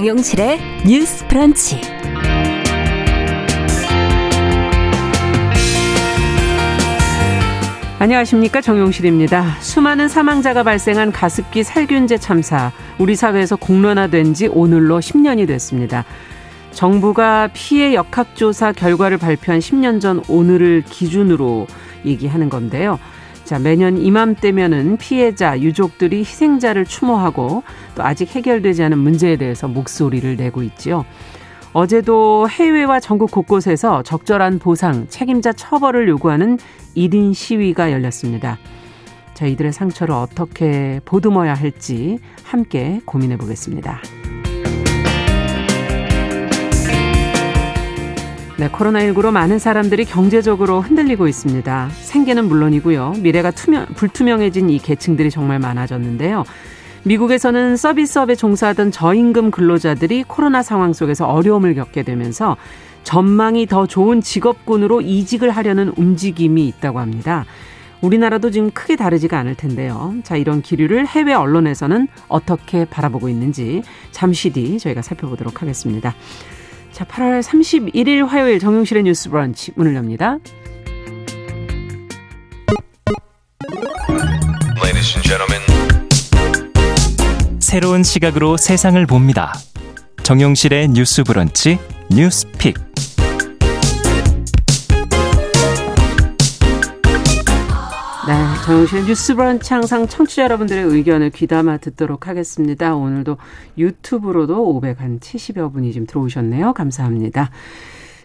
정용실의 뉴스 프런치. 안녕하십니까 정용실입니다. 수많은 사망자가 발생한 가습기 살균제 참사 우리 사회에서 공론화된 지 오늘로 10년이 됐습니다. 정부가 피해 역학조사 결과를 발표한 10년 전 오늘을 기준으로 얘기하는 건데요. 자, 매년 이맘때면은 피해자, 유족들이 희생자를 추모하고 또 아직 해결되지 않은 문제에 대해서 목소리를 내고 있지요. 어제도 해외와 전국 곳곳에서 적절한 보상, 책임자 처벌을 요구하는 1인 시위가 열렸습니다. 자, 이들의 상처를 어떻게 보듬어야 할지 함께 고민해 보겠습니다. 네, 코로나19로 많은 사람들이 경제적으로 흔들리고 있습니다. 생계는 물론이고요. 미래가 투명, 불투명해진 이 계층들이 정말 많아졌는데요. 미국에서는 서비스업에 종사하던 저임금 근로자들이 코로나 상황 속에서 어려움을 겪게 되면서 전망이 더 좋은 직업군으로 이직을 하려는 움직임이 있다고 합니다. 우리나라도 지금 크게 다르지가 않을 텐데요. 자, 이런 기류를 해외 언론에서는 어떻게 바라보고 있는지 잠시 뒤 저희가 살펴보도록 하겠습니다. 자, 8월 31일 화요일 정용실의 뉴스 브런치 문을 엽니다. 새로운 시각으로 세상을 봅니다. 정용실의 뉴스 브런치 뉴스픽. 네, 정영실 뉴스 브런치 항상 청취자 여러분들의 의견을 귀담아 듣도록 하겠습니다. 오늘도 유튜브로도 570여 분이 지금 들어오셨네요. 감사합니다.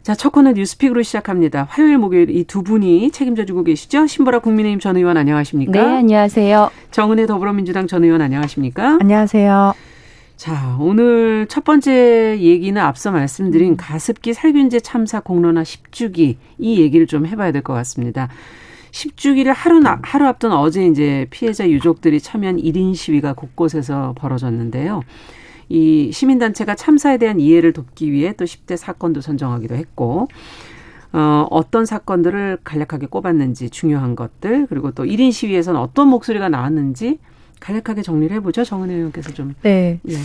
자, 첫 코너 뉴스픽으로 시작합니다. 화요일, 목요일 이 두 분이 책임져주고 계시죠? 신보라 국민의힘 전 의원 안녕하십니까? 네, 안녕하세요. 정은혜 더불어민주당 전 의원 안녕하십니까? 안녕하세요. 자, 오늘 첫 번째 얘기는 앞서 말씀드린 가습기 살균제 참사 공론화 10주기 이 얘기를 좀 해봐야 될 것 같습니다. 10주기를 하루, 하루 앞둔 어제 이제 피해자 유족들이 참여한 1인 시위가 곳곳에서 벌어졌는데요. 이 시민단체가 참사에 대한 이해를 돕기 위해 또 10대 사건도 선정하기도 했고, 어, 어떤 사건들을 간략하게 꼽았는지 중요한 것들, 그리고 또 1인 시위에서는 어떤 목소리가 나왔는지 간략하게 정리를 해보죠. 정은혜 의원께서 좀. 네. 예.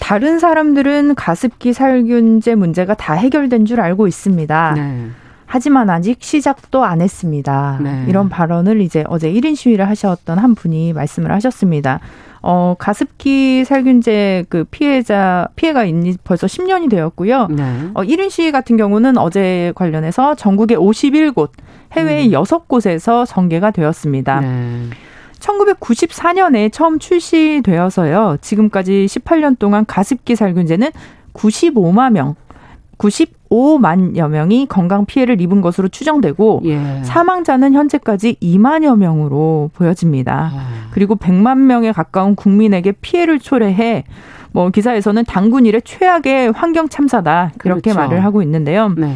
다른 사람들은 가습기 살균제 문제가 다 해결된 줄 알고 있습니다. 네. 하지만 아직 시작도 안 했습니다. 네. 이런 발언을 이제 어제 1인 시위를 하셨던 한 분이 말씀을 하셨습니다. 어, 가습기 살균제 그 피해자, 피해가 있니 벌써 10년이 되었고요. 네. 어, 1인 시위 같은 경우는 어제 관련해서 전국의 51곳, 해외의 음. 6곳에서 전개가 되었습니다. 네. 1994년에 처음 출시되어서요. 지금까지 18년 동안 가습기 살균제는 95만 명, 95만여 명이 건강 피해를 입은 것으로 추정되고 예. 사망자는 현재까지 2만여 명으로 보여집니다. 아. 그리고 100만 명에 가까운 국민에게 피해를 초래해 뭐 기사에서는 당군 일의 최악의 환경 참사다 이렇게 그렇죠. 말을 하고 있는데요. 네.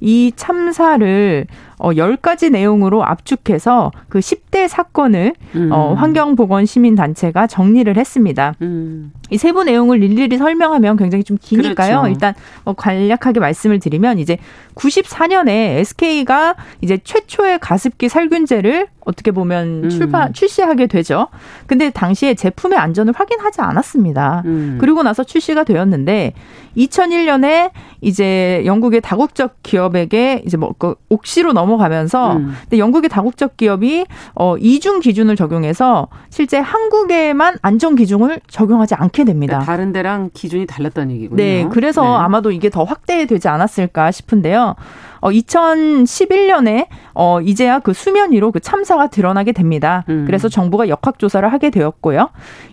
이 참사를 어 10가지 내용으로 압축해서 그 10대 사건을 음. 어 환경보건 시민단체가 정리를 했습니다. 음. 이 세부 내용을 일일이 설명하면 굉장히 좀 기니까요. 그렇죠. 일단 뭐 간략하게 말씀을 드리면 이제 94년에 SK가 이제 최초의 가습기 살균제를 어떻게 보면 음. 출발 출시하게 되죠. 근데 당시에 제품의 안전을 확인하지 않았습니다. 음. 그리고 나서 출시가 되었는데 2001년에 이제 영국의 다국적 기업에게 이제 뭐 그 옥시로 넘어 가면서 음. 근데 영국의 다국적 기업이 어 이중 기준을 적용해서 실제 한국에만 안전 기준을 적용하지 않게 됩니다. 그러니까 다른 데랑 기준이 달랐다는 얘기군요. 네, 그래서 네. 아마도 이게 더 확대되지 않았을까 싶은데요. 어 2011년에 어 이제야 그 수면 위로 그 참사가 드러나게 됩니다. 음. 그래서 정부가 역학 조사를 하게 되었고요.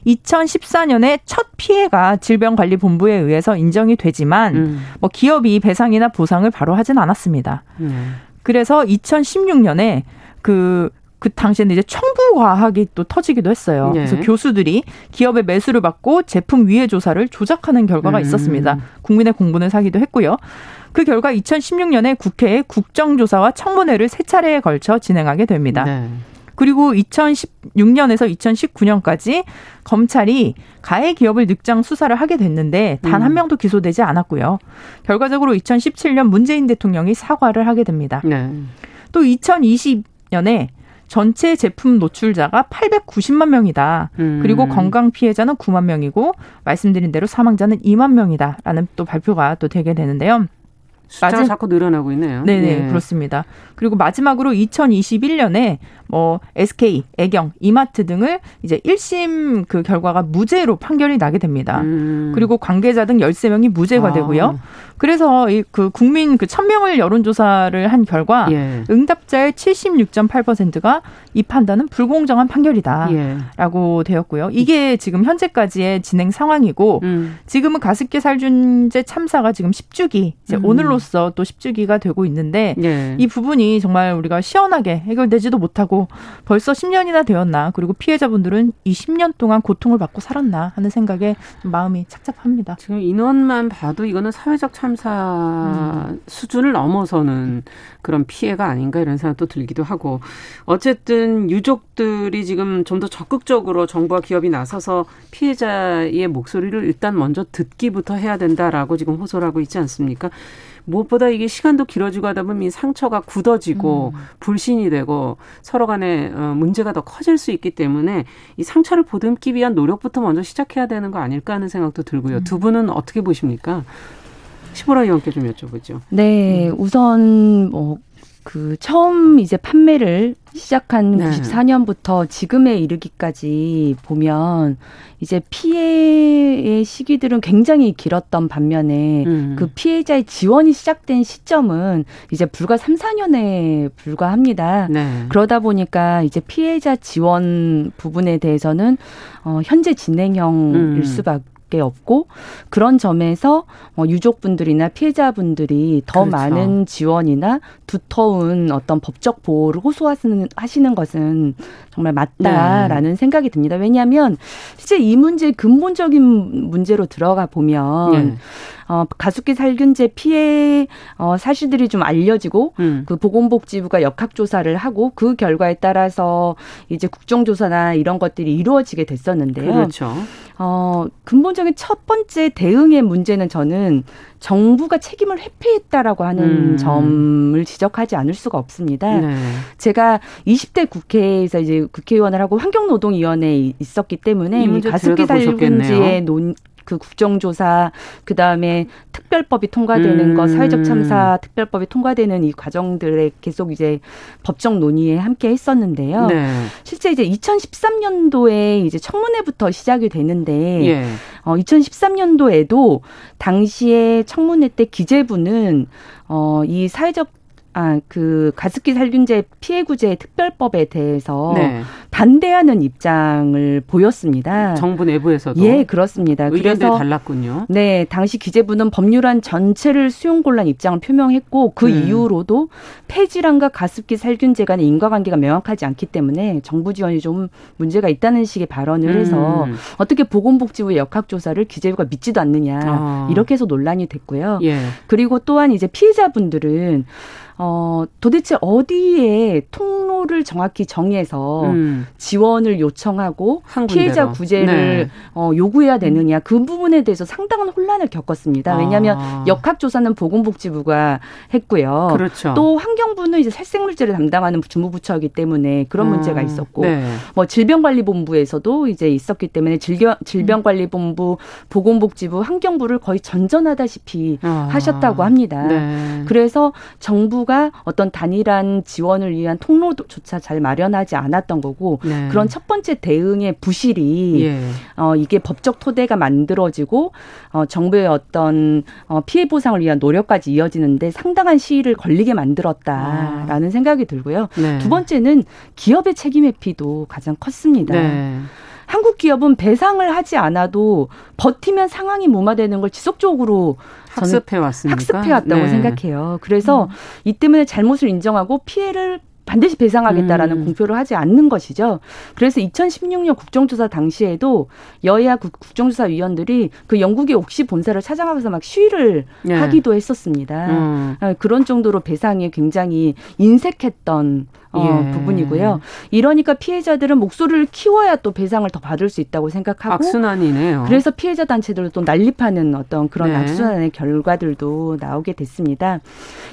2014년에 첫 피해가 질병관리본부에 의해서 인정이 되지만 음. 뭐 기업이 배상이나 보상을 바로 하진 않았습니다. 음. 그래서 2016년에 그그 당시에는 이제 청부 과학이 또 터지기도 했어요. 네. 그래서 교수들이 기업의 매수를 받고 제품 위해 조사를 조작하는 결과가 음. 있었습니다. 국민의 공분을 사기도 했고요. 그 결과 2016년에 국회에 국정조사와 청문회를 세 차례에 걸쳐 진행하게 됩니다. 네. 그리고 2016년에서 2019년까지 검찰이 가해 기업을 늑장 수사를 하게 됐는데 단한 음. 명도 기소되지 않았고요. 결과적으로 2017년 문재인 대통령이 사과를 하게 됩니다. 네. 또 2020년에 전체 제품 노출자가 890만 명이다. 음. 그리고 건강 피해자는 9만 명이고 말씀드린 대로 사망자는 2만 명이다라는 또 발표가 또 되게 되는데요. 숫자가 마지... 자꾸 늘어나고 있네요. 네네 예. 그렇습니다. 그리고 마지막으로 2021년에 뭐 SK, 애경, 이마트 등을 이제 1심 그 결과가 무죄로 판결이 나게 됩니다. 음. 그리고 관계자 등 13명이 무죄가 아. 되고요. 그래서 이 그 국민 그 1000명을 여론조사를 한 결과 예. 응답자의 76.8%가 이 판단은 불공정한 판결이다라고 예. 되었고요. 이게 지금 현재까지의 진행 상황이고 음. 지금은 가습기 살균제 참사가 지금 10주기 이제 음. 오늘로써 또 10주기가 되고 있는데 예. 이 부분이 정말 우리가 시원하게 해결되지도 못하고 벌써 10년이나 되었나 그리고 피해자분들은 이 10년 동안 고통을 받고 살았나 하는 생각에 마음이 착잡합니다. 지금 인원만 봐도 이거는 사회적 참사 음. 수준을 넘어서는 그런 피해가 아닌가 이런 생각도 들기도 하고 어쨌든 유족들이 지금 좀 더 적극적으로 정부와 기업이 나서서 피해자의 목소리를 일단 먼저 듣기부터 해야 된다라고 지금 호소를 하고 있지 않습니까? 무엇보다 이게 시간도 길어지고 하다 보면 이 상처가 굳어지고 음. 불신이 되고 서로 간에 어, 문제가 더 커질 수 있기 때문에 이 상처를 보듬기 위한 노력부터 먼저 시작해야 되는 거 아닐까 하는 생각도 들고요. 음. 두 분은 어떻게 보십니까? 시보라 의원께 좀 여쭤보죠. 네, 음. 우선 뭐 그 처음 이제 판매를 시작한 네. 94년부터 지금에 이르기까지 보면 이제 피해의 시기들은 굉장히 길었던 반면에 음. 그 피해자의 지원이 시작된 시점은 이제 불과 3, 4년에 불과합니다. 네. 그러다 보니까 이제 피해자 지원 부분에 대해서는 어 현재 진행형일 음. 수밖에 수밖에 없고 그런 점에서 뭐 유족분들이나 피해자분들이 더 그렇죠. 많은 지원이나 두터운 어떤 법적 보호를 호소하시는 하시는 것은 정말 맞다라는 네. 생각이 듭니다. 왜냐하면 실제 이 문제 근본적인 문제로 들어가 보면 네. 어, 가습기 살균제 피해 어, 사실들이 좀 알려지고 음. 그 보건복지부가 역학조사를 하고 그 결과에 따라서 이제 국정조사나 이런 것들이 이루어지게 됐었는데요. 그렇죠. 어, 근본적인 첫 번째 대응의 문제는 저는 정부가 책임을 회피했다라고 하는 음. 점을 지적하지 않을 수가 없습니다. 네. 제가 20대 국회에서 이제 국회의원을 하고 환경노동위원회에 있었기 때문에 이 가습기 살균제의 논, 그 국정조사 그 다음에 특별법이 통과되는 음. 것 사회적 참사 특별법이 통과되는 이 과정들에 계속 이제 법적 논의에 함께 했었는데요. 네. 실제 이제 2013년도에 이제 청문회부터 시작이 되는데 예. 어 2013년도에도 당시에 청문회 때 기재부는 어이 사회적 아, 그 가습기 살균제 피해 구제 특별법에 대해서 네. 반대하는 입장을 보였습니다. 정부 내부에서도 예, 그렇습니다. 의견들이 그래서 달랐군요. 네, 당시 기재부는 법률안 전체를 수용 곤란 입장을 표명했고 그 음. 이후로도 폐질환과 가습기 살균제 간의 인과관계가 명확하지 않기 때문에 정부 지원이 좀 문제가 있다는 식의 발언을 해서 음. 어떻게 보건복지부 역학조사를 기재부가 믿지도 않느냐 아. 이렇게 해서 논란이 됐고요. 예. 그리고 또한 이제 피해자분들은 어, 도대체 어디에 통로를 정확히 정해서 음. 지원을 요청하고 피해자 구제를 네. 어, 요구해야 되느냐 그 부분에 대해서 상당한 혼란을 겪었습니다. 왜냐하면 아. 역학조사는 보건복지부가 했고요. 그렇죠. 또 환경부는 이제 살생물질을 담당하는 주무부처이기 때문에 그런 음. 문제가 있었고 네. 뭐 질병관리본부에서도 이제 있었기 때문에 질병, 질병관리본부, 보건복지부, 환경부를 거의 전전하다시피 아. 하셨다고 합니다. 네. 그래서 정부 정부가 어떤 단일한 지원을 위한 통로조차 잘 마련하지 않았던 거고 네. 그런 첫 번째 대응의 부실이 예. 어 이게 법적 토대가 만들어지고 어 정부의 어떤 어 피해 보상을 위한 노력까지 이어지는데 상당한 시일을 걸리게 만들었다라는 아. 생각이 들고요. 네. 두 번째는 기업의 책임 회피도 가장 컸습니다. 네. 한국 기업은 배상을 하지 않아도 버티면 상황이 무마되는 걸 지속적으로 학습해 왔습니다. 학습해 왔다고 네. 생각해요. 그래서 음. 이 때문에 잘못을 인정하고 피해를 반드시 배상하겠다라는 음. 공표를 하지 않는 것이죠. 그래서 2016년 국정조사 당시에도 여야 국정조사 위원들이 그 영국의 옥시 본사를 찾아가서 막 시위를 네. 하기도 했었습니다. 음. 그런 정도로 배상에 굉장히 인색했던 어, 예. 부분이고요. 이러니까 피해자들은 목소리를 키워야 또 배상을 더 받을 수 있다고 생각하고 악순환이네요. 그래서 피해자 단체들을 또 난립하는 어떤 그런 네. 악순환의 결과들도 나오게 됐습니다.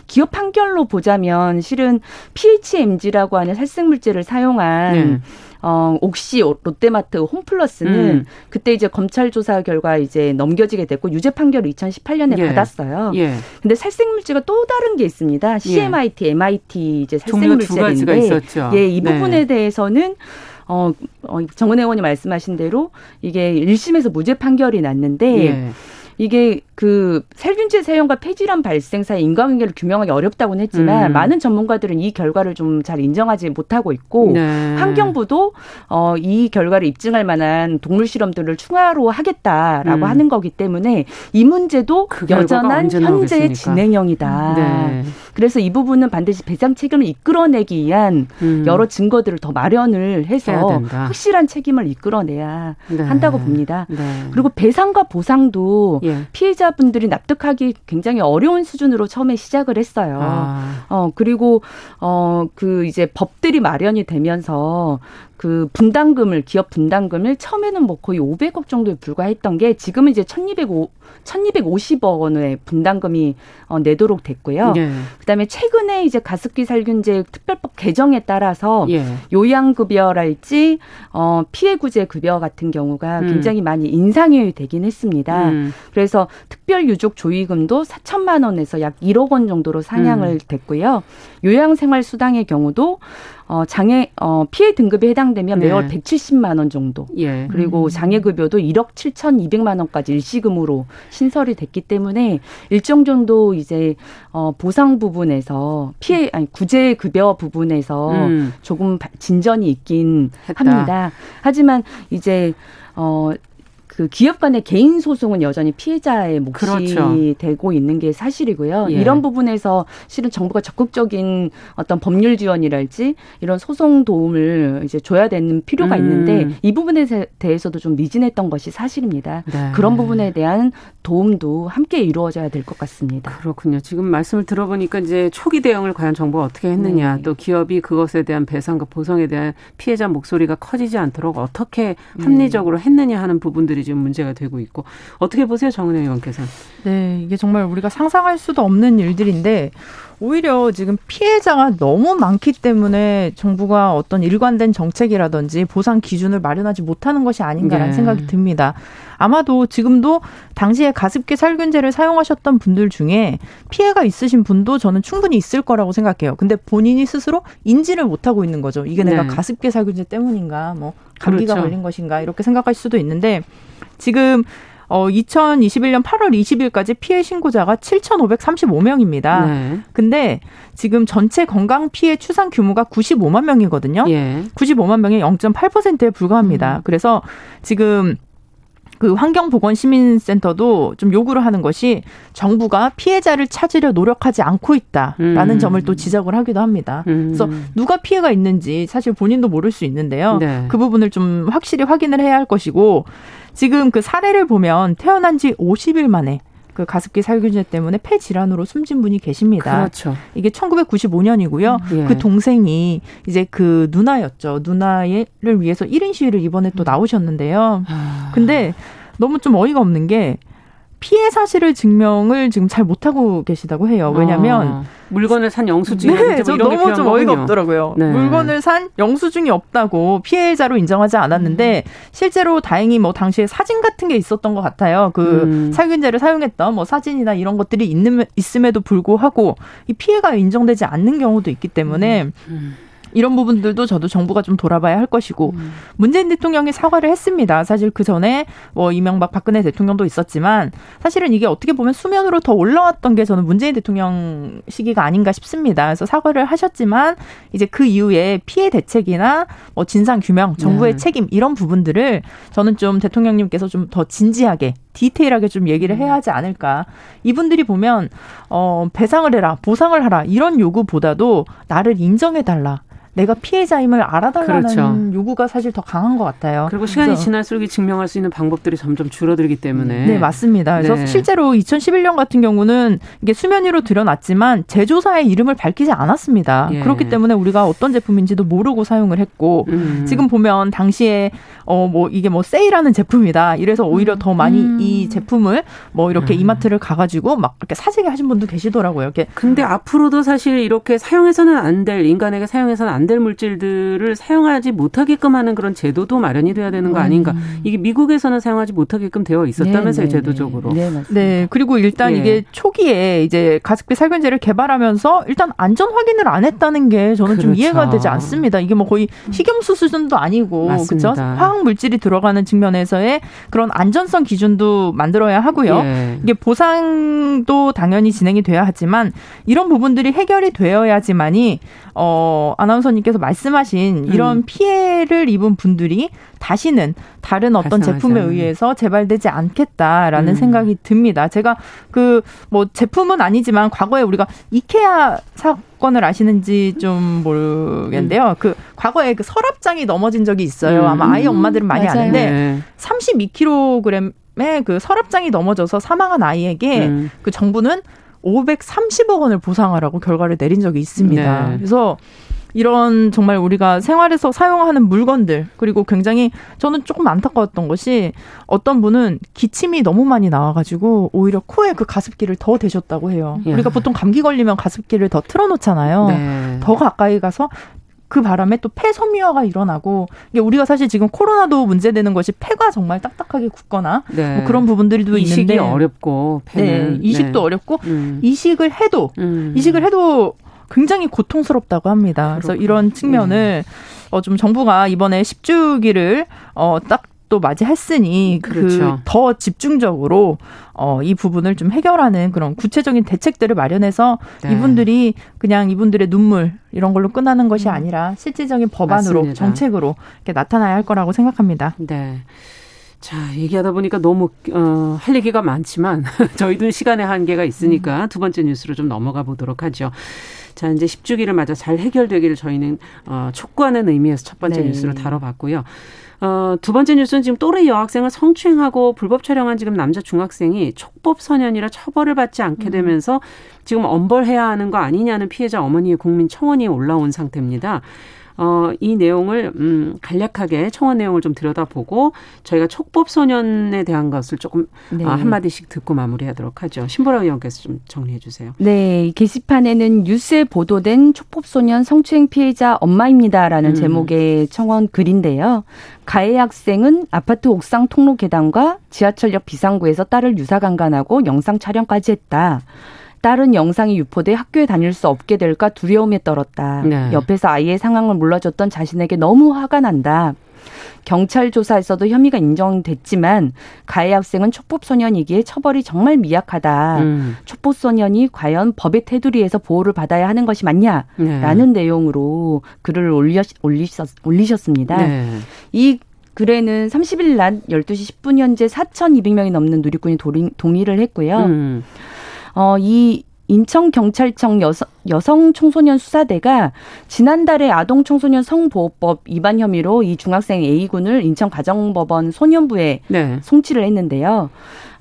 기업 판결로 보자면 실은 PHMG라고 하는 살생물질을 사용한 네. 어, 옥시 롯데마트 홈플러스는 음. 그때 이제 검찰 조사 결과 이제 넘겨지게 됐고 유죄 판결을 2018년에 예. 받았어요. 예. 근데 살생물질과 또 다른 게 있습니다. CMIT, 예. MIT 이제 살생물질인데 예, 이 네. 부분에 네. 대해서는 어, 어 정은 의원이 말씀하신 대로 이게 1심에서 무죄 판결이 났는데 예. 이게 그 살균제 사용과 폐질환 발생 사이 인과관계를 규명하기 어렵다고는 했지만 음. 많은 전문가들은 이 결과를 좀 잘 인정하지 못하고 있고 네. 환경부도 어, 이 결과를 입증할 만한 동물 실험들을 추가로 하겠다라고 음. 하는 거기 때문에 이 문제도 그 여전한 현재 진행형이다. 네. 그래서 이 부분은 반드시 배상 책임을 이끌어내기 위한 음. 여러 증거들을 더 마련을 해서 확실한 책임을 이끌어내야 네. 한다고 봅니다. 네. 그리고 배상과 보상도 예. 피해자 분들이 납득하기 굉장히 어려운 수준으로 처음에 시작을 했어요. 아. 어 그리고 어 그 이제 법들이 마련이 되면서 그 분담금을 기업 분담금을 처음에는 뭐 거의 500억 정도에 불과했던 게 지금은 이제 1205 1250억 원의 분담금이 어, 내도록 됐고요. 예. 그다음에 최근에 이제 가습기 살균제 특별법 개정에 따라서 예. 요양급여랄지 어, 피해 구제 급여 같은 경우가 음. 굉장히 많이 인상이 되긴 했습니다. 음. 그래서 특별 유족 조의금도 4천만 원에서 약 1억 원 정도로 상향을 음. 됐고요. 요양생활 수당의 경우도 어, 장애, 어, 피해 등급에 해당되면 매월 네. 170만 원 정도. 예. 그리고 음. 장애 급여도 1억 7천2백만 원까지 일시금으로 신설이 됐기 때문에 일정 정도 이제, 어, 보상 부분에서 피해, 아니, 구제 급여 부분에서 음. 조금 진전이 있긴 했다. 합니다. 하지만 이제, 어, 그 기업 간의 개인 소송은 여전히 피해자의 몫이 그렇죠. 되고 있는 게 사실이고요. 예. 이런 부분에서 실은 정부가 적극적인 어떤 법률 지원이랄지 이런 소송 도움을 이제 줘야 되는 필요가 음. 있는데 이 부분에 대해서도 좀 미진했던 것이 사실입니다. 네. 그런 부분에 대한 도움도 함께 이루어져야 될 것 같습니다. 그렇군요. 지금 말씀을 들어보니까 이제 초기 대응을 과연 정부가 어떻게 했느냐, 네. 또 기업이 그것에 대한 배상과 보상에 대한 피해자 목소리가 커지지 않도록 어떻게 합리적으로 했느냐 하는 부분들이 지금 문제가 되고 있고 어떻게 보세요, 정은혜 의원께서? 네, 이게 정말 우리가 상상할 수도 없는 일들인데 오히려 지금 피해자가 너무 많기 때문에 정부가 어떤 일관된 정책이라든지 보상 기준을 마련하지 못하는 것이 아닌가라는 네. 생각이 듭니다. 아마도 지금도 당시에 가습기 살균제를 사용하셨던 분들 중에 피해가 있으신 분도 저는 충분히 있을 거라고 생각해요. 근데 본인이 스스로 인지를 못하고 있는 거죠. 이게 내가 네. 가습기 살균제 때문인가, 뭐 감기가 그렇죠. 걸린 것인가 이렇게 생각할 수도 있는데 지금 어 2021년 8월 20일까지 피해 신고자가 7,535명입니다. 네. 근데 지금 전체 건강 피해 추산 규모가 95만 명이거든요. 예. 95만 명의 0.8%에 불과합니다. 음. 그래서 지금 그 환경보건시민센터도 좀 요구를 하는 것이 정부가 피해자를 찾으려 노력하지 않고 있다라는 음. 점을 또 지적을 하기도 합니다. 음. 그래서 누가 피해가 있는지 사실 본인도 모를 수 있는데요. 네. 그 부분을 좀 확실히 확인을 해야 할 것이고 지금 그 사례를 보면 태어난 지 50일 만에 그 가습기 살균제 때문에 폐 질환으로 숨진 분이 계십니다. 그렇죠. 이게 1995년이고요. 예. 그 동생이 이제 그 누나였죠. 누나를 위해서 1인 시위를 이번에 또 나오셨는데요. 아. 근데 너무 좀 어이가 없는 게 피해 사실을 증명을 지금 잘 못하고 계시다고 해요. 왜냐하면 아, 물건을 산 영수증이 네, 저 너무 좀 어이가 없더라고요. 네. 물건을 산 영수증이 없다고 피해자로 인정하지 않았는데 음. 실제로 다행히 뭐 당시에 사진 같은 게 있었던 것 같아요. 그 음. 살균제를 사용했던 뭐 사진이나 이런 것들이 있는 있음에도 불구하고 이 피해가 인정되지 않는 경우도 있기 때문에. 음. 음. 이런 부분들도 저도 정부가 좀 돌아봐야 할 것이고 음. 문재인 대통령이 사과를 했습니다. 사실 그 전에 뭐 이명박 박근혜 대통령도 있었지만 사실은 이게 어떻게 보면 수면으로 더 올라왔던 게 저는 문재인 대통령 시기가 아닌가 싶습니다. 그래서 사과를 하셨지만 이제 그 이후에 피해 대책이나 뭐 진상 규명, 정부의 네. 책임 이런 부분들을 저는 좀 대통령님께서 좀 더 진지하게 디테일하게 좀 얘기를 해야 하지 않을까. 이분들이 보면 어 배상을 해라, 보상을 하라 이런 요구보다도 나를 인정해 달라. 내가 피해자임을 알아달라는 그렇죠. 요구가 사실 더 강한 것 같아요. 그리고 시간이 지날수록 증명할 수 있는 방법들이 점점 줄어들기 때문에. 네, 맞습니다. 그래서 네. 실제로 2011년 같은 경우는 이게 수면 위로 드러났지만 제조사의 이름을 밝히지 않았습니다. 예. 그렇기 때문에 우리가 어떤 제품인지도 모르고 사용을 했고 음. 지금 보면 당시에 어 뭐 이게 뭐 세일하는 제품이다. 이래서 오히려 음. 더 많이 음. 이 제품을 뭐 이렇게 음. 이마트를 가가지고 막 이렇게 사재기 하신 분도 계시더라고요. 이렇게. 근데 앞으로도 사실 이렇게 사용해서는 안 될 인간에게 사용해서는 안될 물질들을 사용하지 못하게끔 하는 그런 제도도 마련이 돼야 되는 거 아닌가? 음. 이게 미국에서는 사용하지 못하게끔 되어 있었다면서요, 네, 네, 네. 제도적으로. 네, 네, 네, 그리고 일단 예. 이게 초기에 이제 가습기 살균제를 개발하면서 일단 안전 확인을 안 했다는 게 저는 그렇죠. 좀 이해가 되지 않습니다. 이게 뭐 거의 식염수 수준도 아니고 그렇죠? 화학 물질이 들어가는 측면에서의 그런 안전성 기준도 만들어야 하고요. 예. 이게 보상도 당연히 진행이 돼야 하지만 이런 부분들이 해결이 되어야지만이 어 아나운서 님께서 말씀하신 이런 음. 피해를 입은 분들이 다시는 다른 어떤 제품에 의해서 재발되지 않겠다라는 음. 생각이 듭니다. 제가 그 뭐 제품은 아니지만 과거에 우리가 이케아 사건을 아시는지 좀 모르겠는데요. 음. 그 과거에 그 서랍장이 넘어진 적이 있어요. 음. 아마 아이 엄마들은 많이 맞아요. 아는데 네. 32kg의 그 서랍장이 넘어져서 사망한 아이에게 음. 그 정부는 530억 원을 보상하라고 결과를 내린 적이 있습니다. 네. 그래서 이런 정말 우리가 생활에서 사용하는 물건들 그리고 굉장히 저는 조금 안타까웠던 것이 어떤 분은 기침이 너무 많이 나와가지고 오히려 코에 그 가습기를 더 대셨다고 해요. 야. 우리가 보통 감기 걸리면 가습기를 더 틀어놓잖아요. 네. 더 가까이 가서 그 바람에 또 폐섬유화가 일어나고 이게 우리가 사실 지금 코로나도 문제되는 것이 폐가 정말 딱딱하게 굳거나 네. 뭐 그런 부분들도 이식이 있는데 어렵고 폐는. 네, 이식도 네. 어렵고 음. 이식을 해도 음. 이식을 해도 굉장히 고통스럽다고 합니다. 그래서 그렇구나. 이런 측면을 네. 어, 좀 정부가 이번에 10주기를 어, 딱 또 맞이했으니 그 그렇죠. 그더 집중적으로 어, 이 부분을 좀 해결하는 그런 구체적인 대책들을 마련해서 네. 이분들이 그냥 이분들의 눈물 이런 걸로 끝나는 것이 음. 아니라 실질적인 법안으로 맞습니다. 정책으로 이렇게 나타나야 할 거라고 생각합니다. 네. 자, 얘기하다 보니까 너무, 어, 할 얘기가 많지만, 저희도 시간의 한계가 있으니까 음. 두 번째 뉴스로 좀 넘어가 보도록 하죠. 자, 이제 10주기를 맞아 잘 해결되기를 저희는 어, 촉구하는 의미에서 첫 번째 네. 뉴스로 다뤄봤고요. 어, 두 번째 뉴스는 지금 또래 여학생을 성추행하고 불법 촬영한 지금 남자 중학생이 촉법 소년이라 처벌을 받지 않게 음. 되면서 지금 엄벌해야 하는 거 아니냐는 피해자 어머니의 국민 청원이 올라온 상태입니다. 어, 이 내용을 음, 간략하게 청원 내용을 좀 들여다보고 저희가 촉법 소년에 대한 것을 조금 네. 어, 한 마디씩 듣고 마무리하도록 하죠. 신보라 의원께서 좀 정리해 주세요. 네, 게시판에는 뉴스에 보도된 촉법 소년 성추행 피해자 엄마입니다라는 음. 제목의 청원 글인데요. 가해 학생은 아파트 옥상 통로 계단과 지하철역 비상구에서 딸을 유사 강간하고 영상 촬영까지 했다. 딸은 영상이 유포돼 학교에 다닐 수 없게 될까 두려움에 떨었다. 네. 옆에서 아이의 상황을 몰라줬던 자신에게 너무 화가 난다. 경찰 조사에서도 혐의가 인정됐지만 가해 학생은 촉법소년이기에 처벌이 정말 미약하다. 음. 촉법소년이 과연 법의 테두리에서 보호를 받아야 하는 것이 맞냐라는 네. 내용으로 글을 올리셨, 올리셨습니다. 네. 이 글에는 30일 낮 12시 10분 현재 4,200명이 넘는 누리꾼이 동의를 했고요. 음. 어, 이 인천경찰청 여성, 여성 청소년 수사대가 지난달에 아동 청소년 성보호법 위반 혐의로 이 중학생 A군을 인천가정법원 소년부에 네. 송치를 했는데요.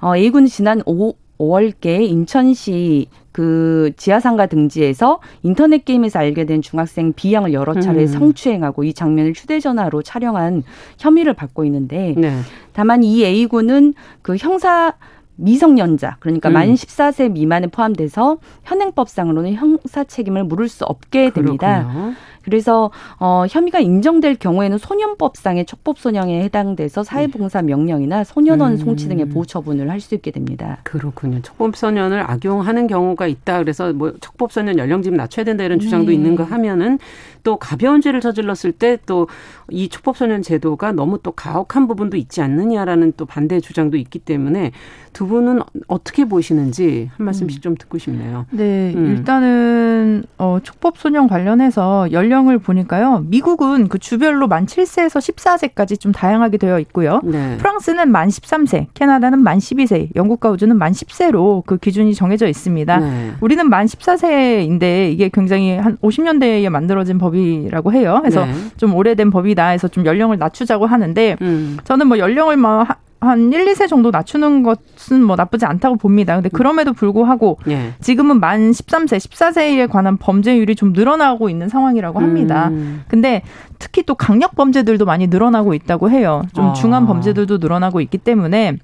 어, A군은 지난 5, 5월께 인천시 그 지하상가 등지에서 인터넷 게임에서 알게 된 중학생 B양을 여러 차례 음. 성추행하고 이 장면을 휴대전화로 촬영한 혐의를 받고 있는데 네. 다만 이 A군은 그 형사 미성년자 그러니까 음. 만 14세 미만에 포함돼서 현행법상으로는 형사 책임을 물을 수 없게 됩니다. 그렇군요. 그래서 어 혐의가 인정될 경우에는 소년법상의 촉법 소년에 해당돼서 사회봉사 명령이나 소년원 음. 송치 등의 보호 처분을 할 수 있게 됩니다. 그렇군요. 촉법 소년을 악용하는 경우가 있다. 그래서 뭐 촉법 소년 연령 좀 낮춰야 된다 이런 주장도 네. 있는 거 하면은 또 가벼운 죄를 저질렀을 때 또 이 촉법 소년 제도가 너무 또 가혹한 부분도 있지 않느냐라는 또 반대 주장도 있기 때문에 두 분은 어떻게 보시는지 한 말씀씩 음. 좀 듣고 싶네요. 네, 음. 일단은 어 촉법 소년 관련해서 연령 연령을 보니까요. 미국은 그 주별로 만 7세에서 14세까지 좀 다양하게 되어 있고요. 네. 프랑스는 만 13세, 캐나다는 만 12세, 영국과 우주는 만 10세로 그 기준이 정해져 있습니다. 네. 우리는 만 14세인데 이게 굉장히 한 50년대에 만들어진 법이 법이라고 해요. 그래서 네. 좀 오래된 법이다 해서 좀 연령을 낮추자고 하는데 음. 저는 뭐 연령을 뭐 한 1, 2세 정도 낮추는 것은 뭐 나쁘지 않다고 봅니다. 근데 그럼에도 불구하고 예. 지금은 만 13세, 14세에 관한 범죄율이 좀 늘어나고 있는 상황이라고 합니다. 음. 근데 특히 또 강력 범죄들도 많이 늘어나고 있다고 해요. 좀 아. 중한 범죄들도 늘어나고 있기 때문에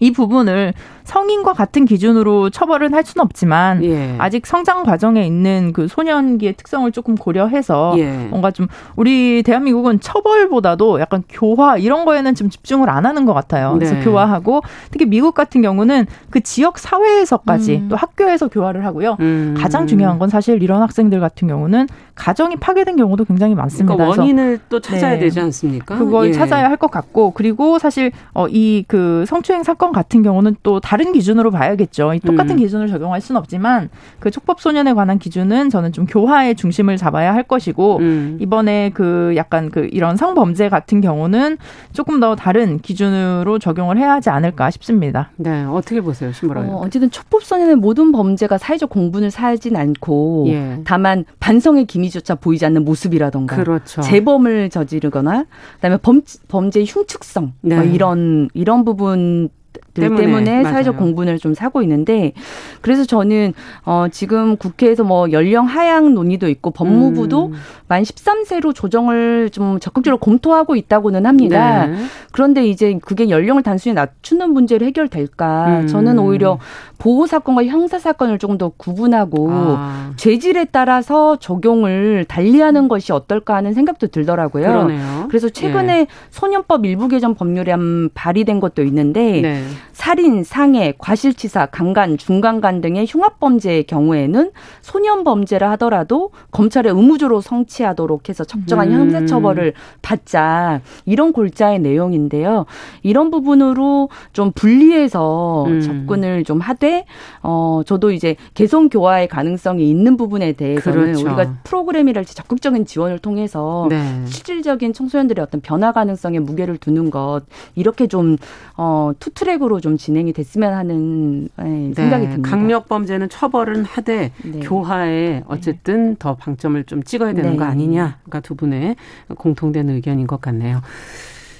이 부분을 성인과 같은 기준으로 처벌은 할 수는 없지만 예. 아직 성장 과정에 있는 그 소년기의 특성을 조금 고려해서 예. 뭔가 좀 우리 대한민국은 처벌보다도 약간 교화 이런 거에는 좀 집중을 안 하는 것 같아요. 네. 그래서 교화하고 특히 미국 같은 경우는 그 지역 사회에서까지 음. 또 학교에서 교화를 하고요. 음. 가장 중요한 건 사실 이런 학생들 같은 경우는 가정이 파괴된 경우도 굉장히 많습니다. 그러니까 원인을 또 찾아야 네. 되지 않습니까? 그걸 예. 찾아야 할 것 같고 그리고 사실 어, 이 그 성추행 사건 같은 경우는 또 다른 기준으로 봐야겠죠. 똑같은 음. 기준을 적용할 수는 없지만 그 촉법 소년에 관한 기준은 저는 좀 교화의 중심을 잡아야 할 것이고 음. 이번에 그 약간 그 이런 성범죄 같은 경우는 조금 더 다른 기준으로 적용을 해야 하지 않을까 싶습니다. 네, 어떻게 보세요, 신보라? 어, 어쨌든 촉법 소년의 모든 범죄가 사회적 공분을 사진 않고 예. 다만 반성의 기미조차 보이지 않는 모습이라던가 그렇죠. 재범을 저지르거나 그다음에 범, 범죄의 흉측성 뭐 네. 뭐 이런 이런 부분 때문에, 때문에 사회적 공분을 좀 사고 있는데 그래서 저는 어 지금 국회에서 뭐 연령 하향 논의도 있고 법무부도 음. 만 13세로 조정을 좀 적극적으로 검토하고 있다고는 합니다. 네. 그런데 이제 그게 연령을 단순히 낮추는 문제로 해결될까? 음. 저는 오히려 보호 사건과 형사 사건을 조금 더 구분하고 아. 죄질에 따라서 적용을 달리하는 것이 어떨까 하는 생각도 들더라고요. 그러네요. 그래서 최근에 네. 소년법 일부 개정 법률이 한 발의된 것도 있는데 네. 살인, 상해, 과실치사, 강간, 중간간 등의 흉악범죄의 경우에는 소년범죄를 하더라도 검찰에 의무적으로 성취하도록 해서 적정한 음. 형사처벌을 받자 이런 골자의 내용인데요. 이런 부분으로 좀 분리해서 음. 접근을 좀 하되 어 저도 이제 개성 교화의 가능성이 있는 부분에 대해서는 그렇죠. 우리가 프로그램이랄지 적극적인 지원을 통해서 네. 실질적인 청소년들의 어떤 변화 가능성에 무게를 두는 것 이렇게 좀 어, two-track으로 좀 진행이 됐으면 하는 네, 생각이 듭니다. 강력 범죄는 처벌은 하되 네. 교화에 어쨌든 네. 더 방점을 좀 찍어야 되는 네. 거 아니냐가 두 분의 공통된 의견인 것 같네요.